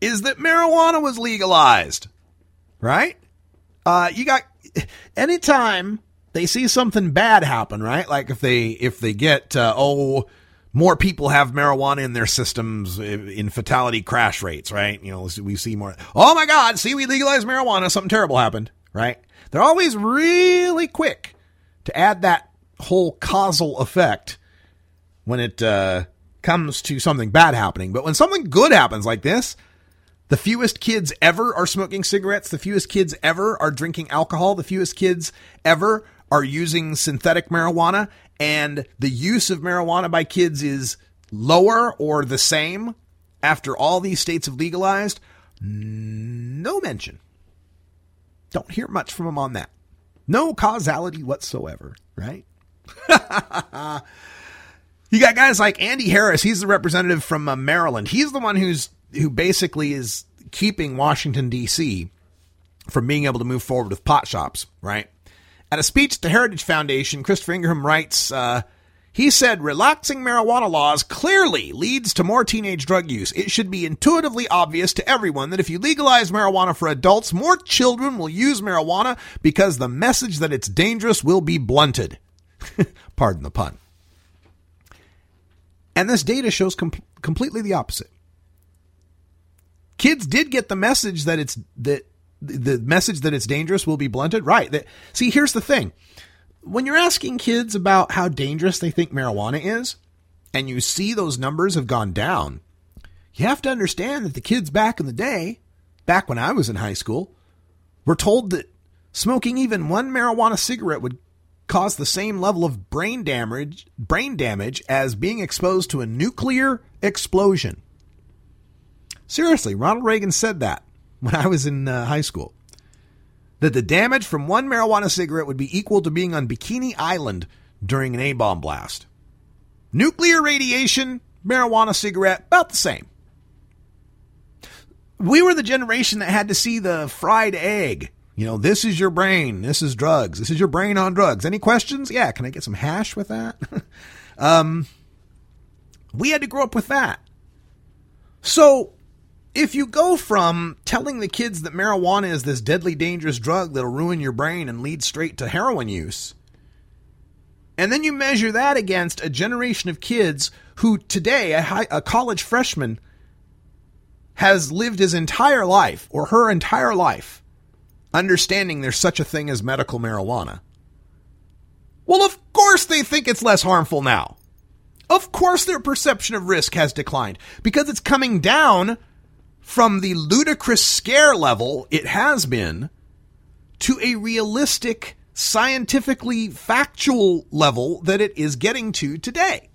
is that marijuana was legalized, right? Uh, you got anytime they see something bad happen, right? Like if they if they get uh, oh more people have marijuana in their systems in fatality crash rates, right? You know, we see more. Oh my God! See, we legalized marijuana. Something terrible happened, right? They're always really quick to add that whole causal effect when it uh, comes to something bad happening. But when something good happens like this, the fewest kids ever are smoking cigarettes. The fewest kids ever are drinking alcohol. The fewest kids ever are using synthetic marijuana. And the use of marijuana by kids is lower or the same after all these states have legalized. No mention. Don't hear much from them on that. No causality whatsoever, right? you got guys like Andy Harris. He's the representative from uh, Maryland. He's the one who's who basically is keeping Washington D.C. from being able to move forward with pot shops. Right. At a speech at the Heritage Foundation, Christopher Ingraham writes. Uh, he said, relaxing marijuana laws clearly leads to more teenage drug use. It should be intuitively obvious to everyone that if you legalize marijuana for adults, more children will use marijuana because the message that it's dangerous will be blunted. Pardon the pun. And this data shows com- completely the opposite. Kids did get the message that it's that the message that it's dangerous will be blunted. Right. That, see, here's the thing. When you're asking kids about how dangerous they think marijuana is, and you see those numbers have gone down, you have to understand that the kids back in the day, back when I was in high school, were told that smoking even one marijuana cigarette would cause the same level of brain damage brain damage as being exposed to a nuclear explosion. Seriously, Ronald Reagan said that when I was in uh, high school. That the damage from one marijuana cigarette would be equal to being on Bikini Island during an A bomb blast. Nuclear radiation, marijuana cigarette, about the same. We were the generation that had to see the fried egg. You know, this is your brain. This is drugs. This is your brain on drugs. Any questions? Yeah, can I get some hash with that? um, we had to grow up with that. So if you go from telling the kids that marijuana is this deadly dangerous drug that'll ruin your brain and lead straight to heroin use, and then you measure that against a generation of kids who today, a, high, a college freshman, has lived his entire life or her entire life understanding there's such a thing as medical marijuana. Well, of course they think it's less harmful now. Of course their perception of risk has declined because it's coming down from the ludicrous scare level it has been to a realistic, scientifically factual level that it is getting to today.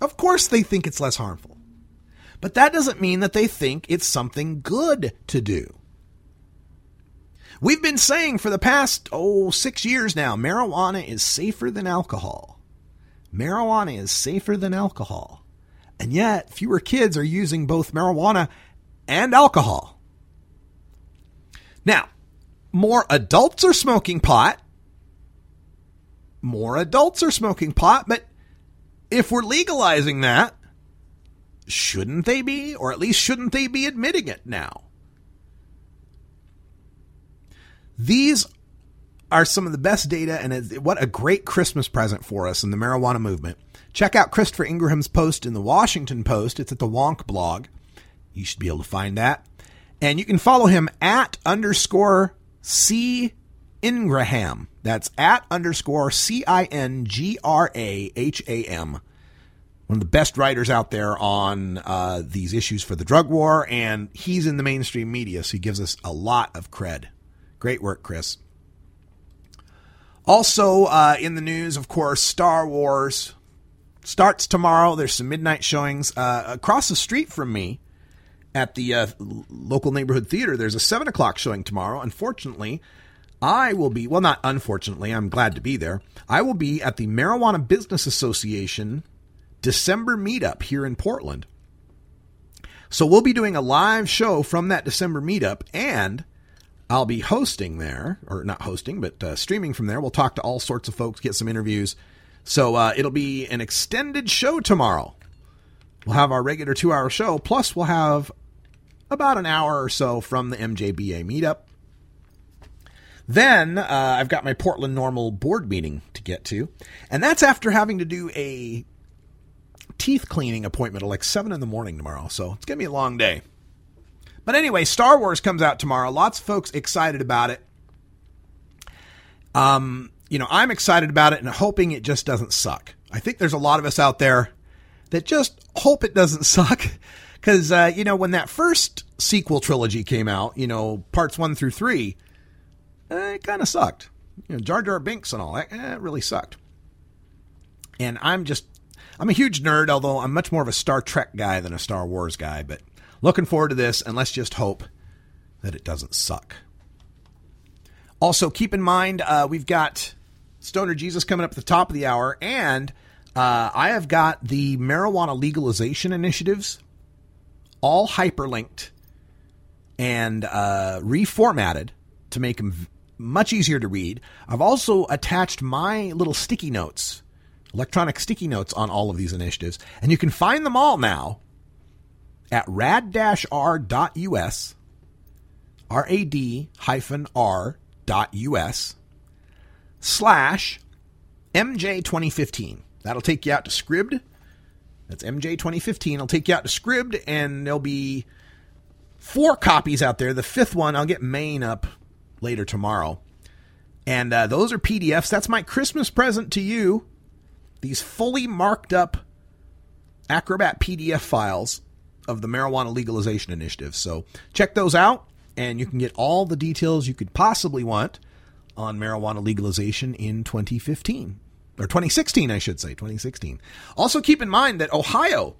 Of course, they think it's less harmful. But that doesn't mean that they think it's something good to do. We've been saying for the past, oh, six years now marijuana is safer than alcohol. Marijuana is safer than alcohol. And yet, fewer kids are using both marijuana and alcohol. Now, more adults are smoking pot. More adults are smoking pot, but if we're legalizing that, shouldn't they be? Or at least shouldn't they be admitting it now? These are some of the best data, and what a great Christmas present for us in the marijuana movement. Check out Christopher Ingraham's post in the Washington Post. It's at the Wonk blog. You should be able to find that. And you can follow him at underscore C Ingraham. That's at underscore C I N G R A H A M. One of the best writers out there on uh, these issues for the drug war, and he's in the mainstream media, so he gives us a lot of cred. Great work, Chris. Also, uh, in the news, of course, Star Wars starts tomorrow. There's some midnight showings uh, across the street from me at the uh, local neighborhood theater. There's a seven o'clock showing tomorrow. Unfortunately, I will be well, not unfortunately. I'm glad to be there. I will be at the Marijuana Business Association December meetup here in Portland. So we'll be doing a live show from that December meetup, and I'll be hosting there, or not hosting, but uh, streaming from there. We'll talk to all sorts of folks, get some interviews so uh, it'll be an extended show tomorrow. We'll have our regular two hour show, plus, we'll have about an hour or so from the MJBA meetup. Then uh, I've got my Portland NORML board meeting to get to, and that's after having to do a teeth cleaning appointment at like 7 in the morning tomorrow. So it's going to be a long day. But anyway, Star Wars comes out tomorrow. Lots of folks excited about it. Um, you know, I'm excited about it and hoping it just doesn't suck. I think there's a lot of us out there that just hope it doesn't suck. Because, uh, you know, when that first sequel trilogy came out, you know, parts one through three, eh, it kind of sucked. You know, Jar Jar Binks and all that, eh, it really sucked. And I'm just, I'm a huge nerd, although I'm much more of a Star Trek guy than a Star Wars guy. But looking forward to this, and let's just hope that it doesn't suck. Also, keep in mind, uh, we've got Stoner Jesus coming up at the top of the hour, and uh, I have got the marijuana legalization initiatives all hyperlinked and uh, reformatted to make them much easier to read. I've also attached my little sticky notes, electronic sticky notes on all of these initiatives, and you can find them all now at rad-r.us, R-A-D hyphen R.us slash MJ 2015. That'll take you out to Scribd. That's MJ 2015. It'll take you out to Scribd, and there'll be four copies out there. The fifth one, I'll get Maine up later tomorrow. And uh, those are PDFs. That's my Christmas present to you. These fully marked up Acrobat PDF files of the marijuana legalization initiative. So check those out, and you can get all the details you could possibly want on marijuana legalization in 2015 or 2016, I should say, 2016. Also, keep in mind that Ohio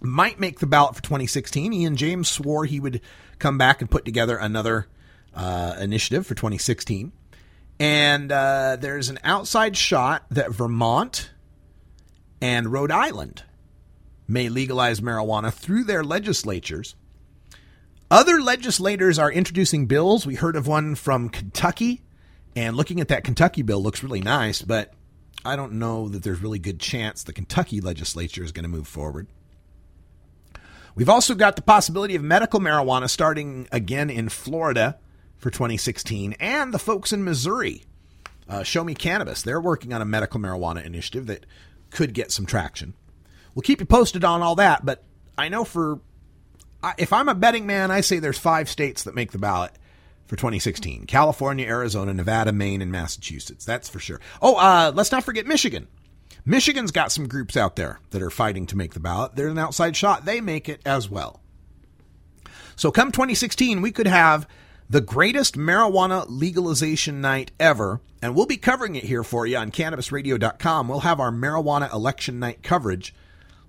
might make the ballot for 2016. Ian James swore he would come back and put together another uh, initiative for 2016. And uh, there's an outside shot that Vermont and Rhode Island may legalize marijuana through their legislatures. Other legislators are introducing bills. We heard of one from Kentucky, and looking at that Kentucky bill looks really nice, but I don't know that there's really good chance the Kentucky legislature is going to move forward. We've also got the possibility of medical marijuana starting again in Florida for 2016, and the folks in Missouri, uh, Show Me Cannabis, they're working on a medical marijuana initiative that could get some traction. We'll keep you posted on all that, but I know for if I'm a betting man, I say there's five states that make the ballot for 2016 California, Arizona, Nevada, Maine, and Massachusetts. That's for sure. Oh, uh, let's not forget Michigan. Michigan's got some groups out there that are fighting to make the ballot. They're an outside shot. They make it as well. So come 2016, we could have the greatest marijuana legalization night ever, and we'll be covering it here for you on cannabisradio.com. We'll have our marijuana election night coverage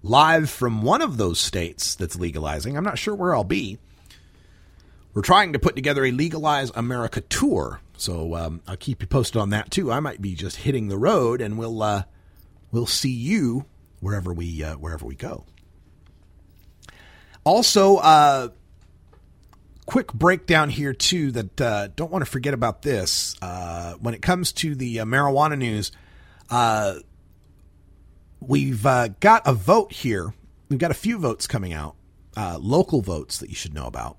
live from one of those states that's legalizing. I'm not sure where I'll be. We're trying to put together a Legalize America tour, so um, I'll keep you posted on that too. I might be just hitting the road, and we'll uh, we'll see you wherever we uh, wherever we go. Also, uh, quick breakdown here too. That uh, don't want to forget about this uh, when it comes to the uh, marijuana news. Uh, we've uh, got a vote here. We've got a few votes coming out, local votes that you should know about.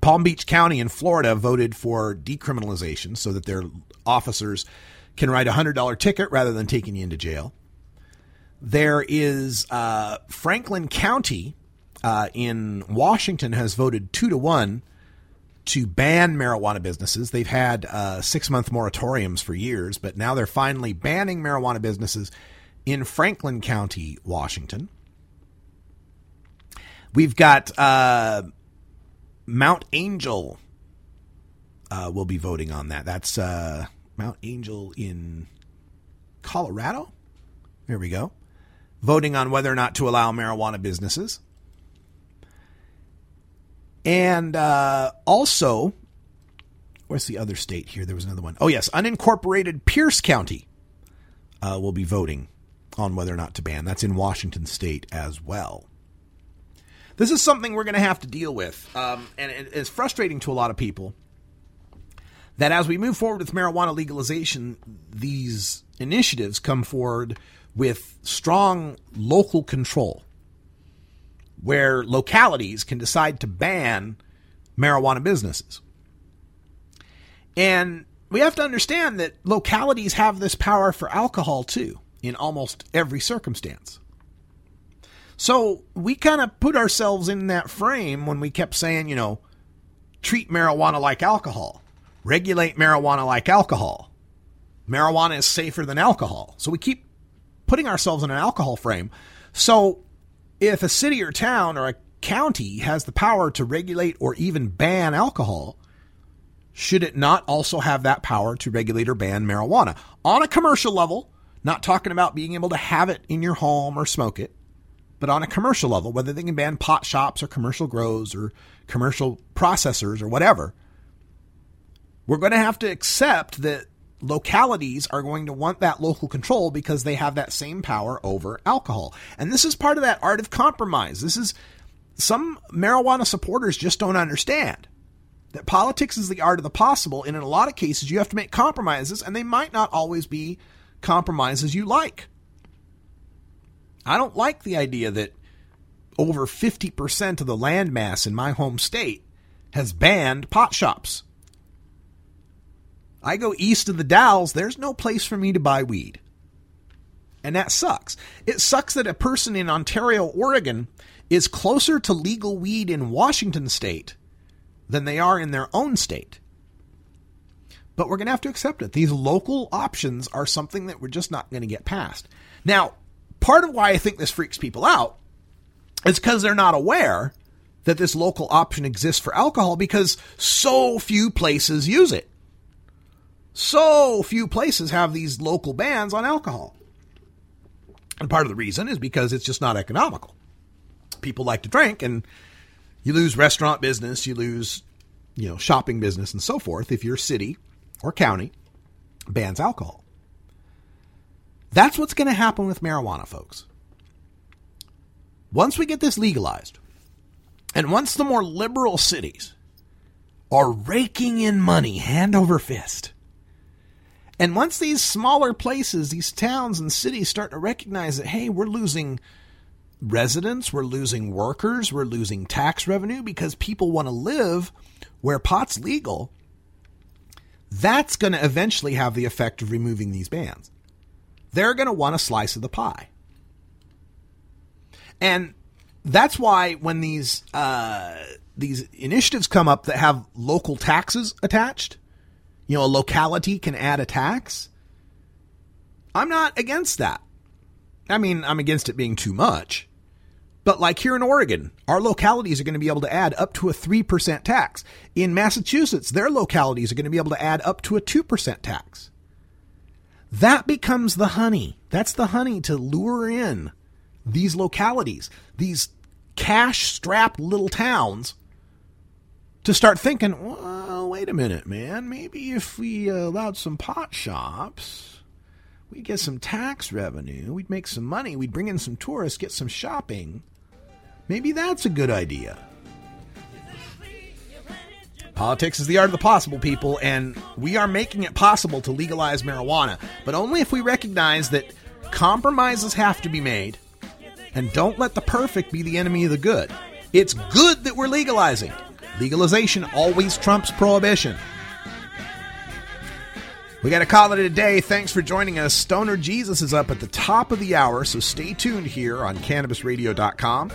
Palm Beach County in Florida voted for decriminalization so that their officers can write a $100 ticket rather than taking you into jail. There is uh, Franklin County uh, in Washington has voted two to one to ban marijuana businesses. They've had uh, six month moratoriums for years, but now they're finally banning marijuana businesses in Franklin County, Washington. We've got uh, Mount Angel. Uh, will be voting on that. That's uh, Mount Angel in Colorado. There we go. Voting on whether or not to allow marijuana businesses. And uh, also, where's the other state here? There was another one. Oh, yes. Unincorporated Pierce County uh, will be voting on whether or not to ban. That's in Washington state as well. This is something we're going to have to deal with. Um, and it is frustrating to a lot of people that as we move forward with marijuana legalization, these initiatives come forward with strong local control where localities can decide to ban marijuana businesses. And we have to understand that localities have this power for alcohol too, in almost every circumstance. So we kind of put ourselves in that frame when we kept saying, you know, treat marijuana like alcohol, regulate marijuana like alcohol. Marijuana is safer than alcohol. So we keep putting ourselves in an alcohol frame. So if a city or town or a county has the power to regulate or even ban alcohol, should it not also have that power to regulate or ban marijuana on a commercial level? Not talking about being able to have it in your home or smoke it, but on a commercial level, whether they can ban pot shops or commercial grows or commercial processors or whatever. We're going to have to accept that localities are going to want that local control because they have that same power over alcohol. And this is part of that art of compromise. This is some marijuana supporters just don't understand that politics is the art of the possible. And in a lot of cases, you have to make compromises, and they might not always be compromises you like. I don't like the idea that over 50% of the landmass in my home state has banned pot shops. I go east of the Dalles, there's no place for me to buy weed. And that sucks. It sucks that a person in Ontario, Oregon is closer to legal weed in Washington state than they are in their own state. But we're going to have to accept it. These local options are something that we're just not going to get past. Now, part of why I think this freaks people out is because they're not aware that this local option exists for alcohol because so few places use it. So few places have these local bans on alcohol. And part of the reason is because it's just not economical. People like to drink and you lose restaurant business, you lose, you know, shopping business and so forth if your city or county bans alcohol. That's what's going to happen with marijuana, folks. Once we get this legalized, and once the more liberal cities are raking in money hand over fist, and once these smaller places, these towns and cities start to recognize that, hey, we're losing residents, we're losing workers, we're losing tax revenue because people want to live where pot's legal, that's going to eventually have the effect of removing these bans. They're going to want a slice of the pie. And that's why when these uh, these initiatives come up that have local taxes attached, you know, a locality can add a tax. I'm not against that. I mean, I'm against it being too much. But like here in Oregon, our localities are going to be able to add up to a 3% tax. In Massachusetts, their localities are going to be able to add up to a 2% tax. That becomes the honey. That's the honey to lure in these localities, these cash strapped little towns, to start thinking, well, wait a minute, man. Maybe if we allowed some pot shops, we'd get some tax revenue, we'd make some money, we'd bring in some tourists, get some shopping. Maybe that's a good idea. Politics is the art of the possible, people, and we are making it possible to legalize marijuana, but only if we recognize that compromises have to be made and don't let the perfect be the enemy of the good. It's good that we're legalizing. Legalization always trumps prohibition. We got to call it a day. Thanks for joining us. Stoner Jesus is up at the top of the hour, so stay tuned here on CannabisRadio.com.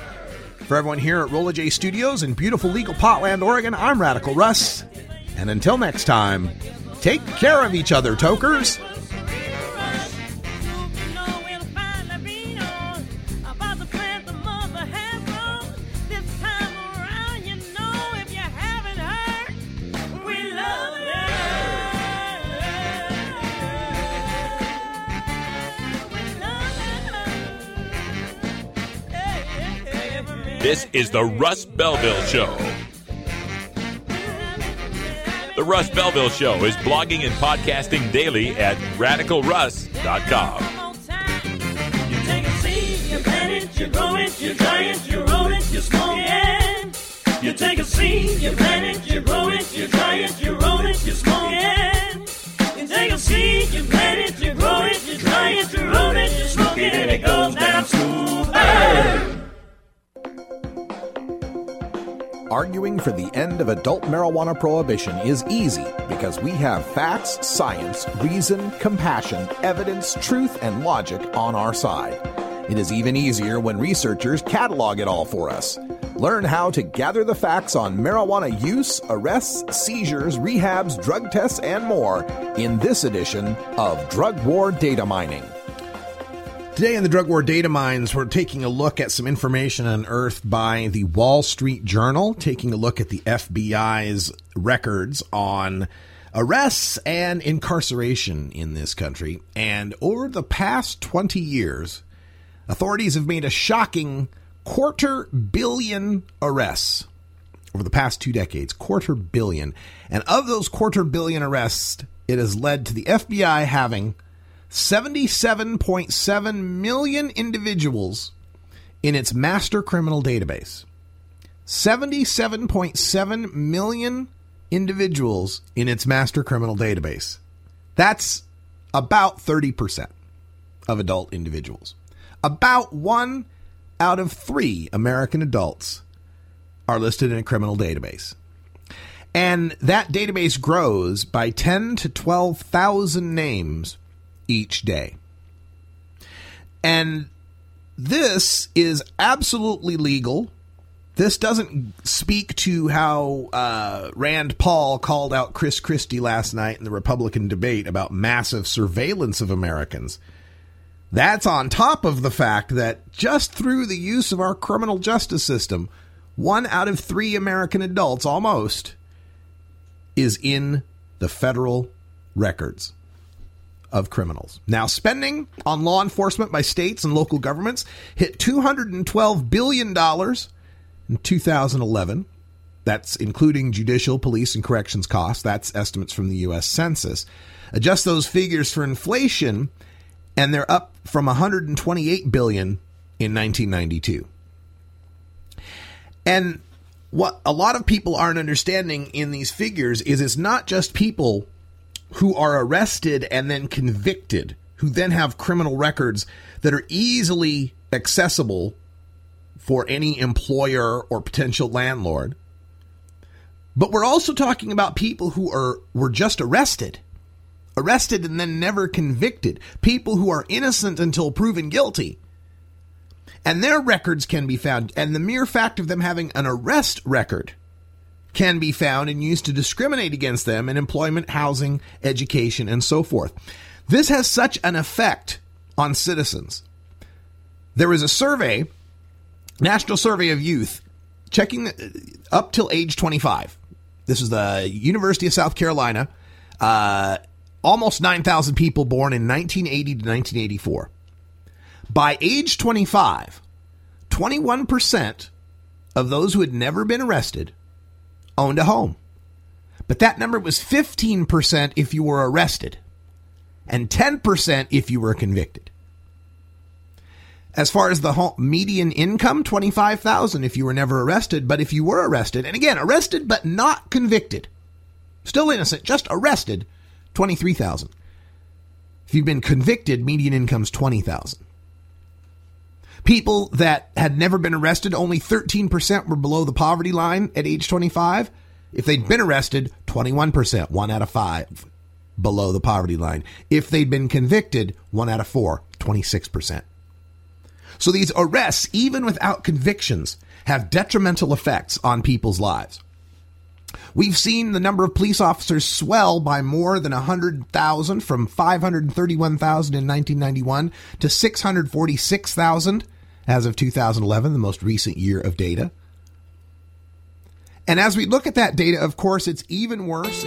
For everyone here at Rolla J Studios in beautiful legal Potland, Oregon, I'm Radical Russ. And until next time, take care of each other, tokers. This is the Russ Belville Show. The Russ Belville Show is blogging and podcasting daily at radicalruss.com. You take a seed, you plant it, you grow it, you dry it, you roll it, you smoke it. You take a seed, you plant it, you grow it, you dry it, you roll it, you smoke it. You take a seed, you plant it, you grow it, you dry it, you roll it, you smoke it, and it goes down smooth. Arguing for the end of adult marijuana prohibition is easy because we have facts, science, reason, compassion, evidence, truth, and logic on our side. It is even easier when researchers catalog it all for us. Learn how to gather the facts on marijuana use, arrests, seizures, rehabs, drug tests, and more in this edition of Drug War Data Mining. Today in the Drug War Data Mines, we're taking a look at some information unearthed by the Wall Street Journal, taking a look at the FBI's records on arrests and incarceration in this country. And over the past 20 years, authorities have made a shocking quarter billion arrests over the past two decades. Quarter billion. And of those quarter billion arrests, it has led to the FBI having 77.7 million individuals in its master criminal database. 77.7 million individuals in its master criminal database. That's about 30% of adult individuals. About one out of three American adults are listed in a criminal database. And that database grows by 10 to 12,000 names each day. And this is absolutely legal. This doesn't speak to how uh, Rand Paul called out Chris Christie last night in the Republican debate about massive surveillance of Americans. That's on top of the fact that just through the use of our criminal justice system, one out of three American adults almost is in the federal records of criminals. Now, spending on law enforcement by states and local governments hit $212 billion in 2011. That's including judicial, police, and corrections costs. That's estimates from the U.S. Census. Adjust those figures for inflation, and they're up from 128 billion in 1992. And what a lot of people aren't understanding in these figures is it's not just people who are arrested and then convicted, who then have criminal records that are easily accessible for any employer or potential landlord. But we're also talking about people who are were just arrested. Arrested and then never convicted. People who are innocent until proven guilty. And their records can be found. And the mere fact of them having an arrest record can be found and used to discriminate against them in employment, housing, education, and so forth. This has such an effect on citizens. There is a survey, National Survey of Youth, checking up till age 25. This is the University of South Carolina. Uh, almost 9,000 people born in 1980 to 1984. By age 25, 21% of those who had never been arrested owned a home. But that number was 15% if you were arrested and 10% if you were convicted. As far as the home, median income, 25,000 if you were never arrested, but if you were arrested, and again, arrested but not convicted, still innocent, just arrested, 23,000. If you've been convicted, median income's 20,000. People that had never been arrested, only 13% were below the poverty line at age 25. If they'd been arrested, 21%, one out of five below the poverty line. If they'd been convicted, one out of four, 26%. So these arrests, even without convictions, have detrimental effects on people's lives. We've seen the number of police officers swell by more than 100,000 from 531,000 in 1991 to 646,000 as of 2011, the most recent year of data. And as we look at that data, of course, it's even worse.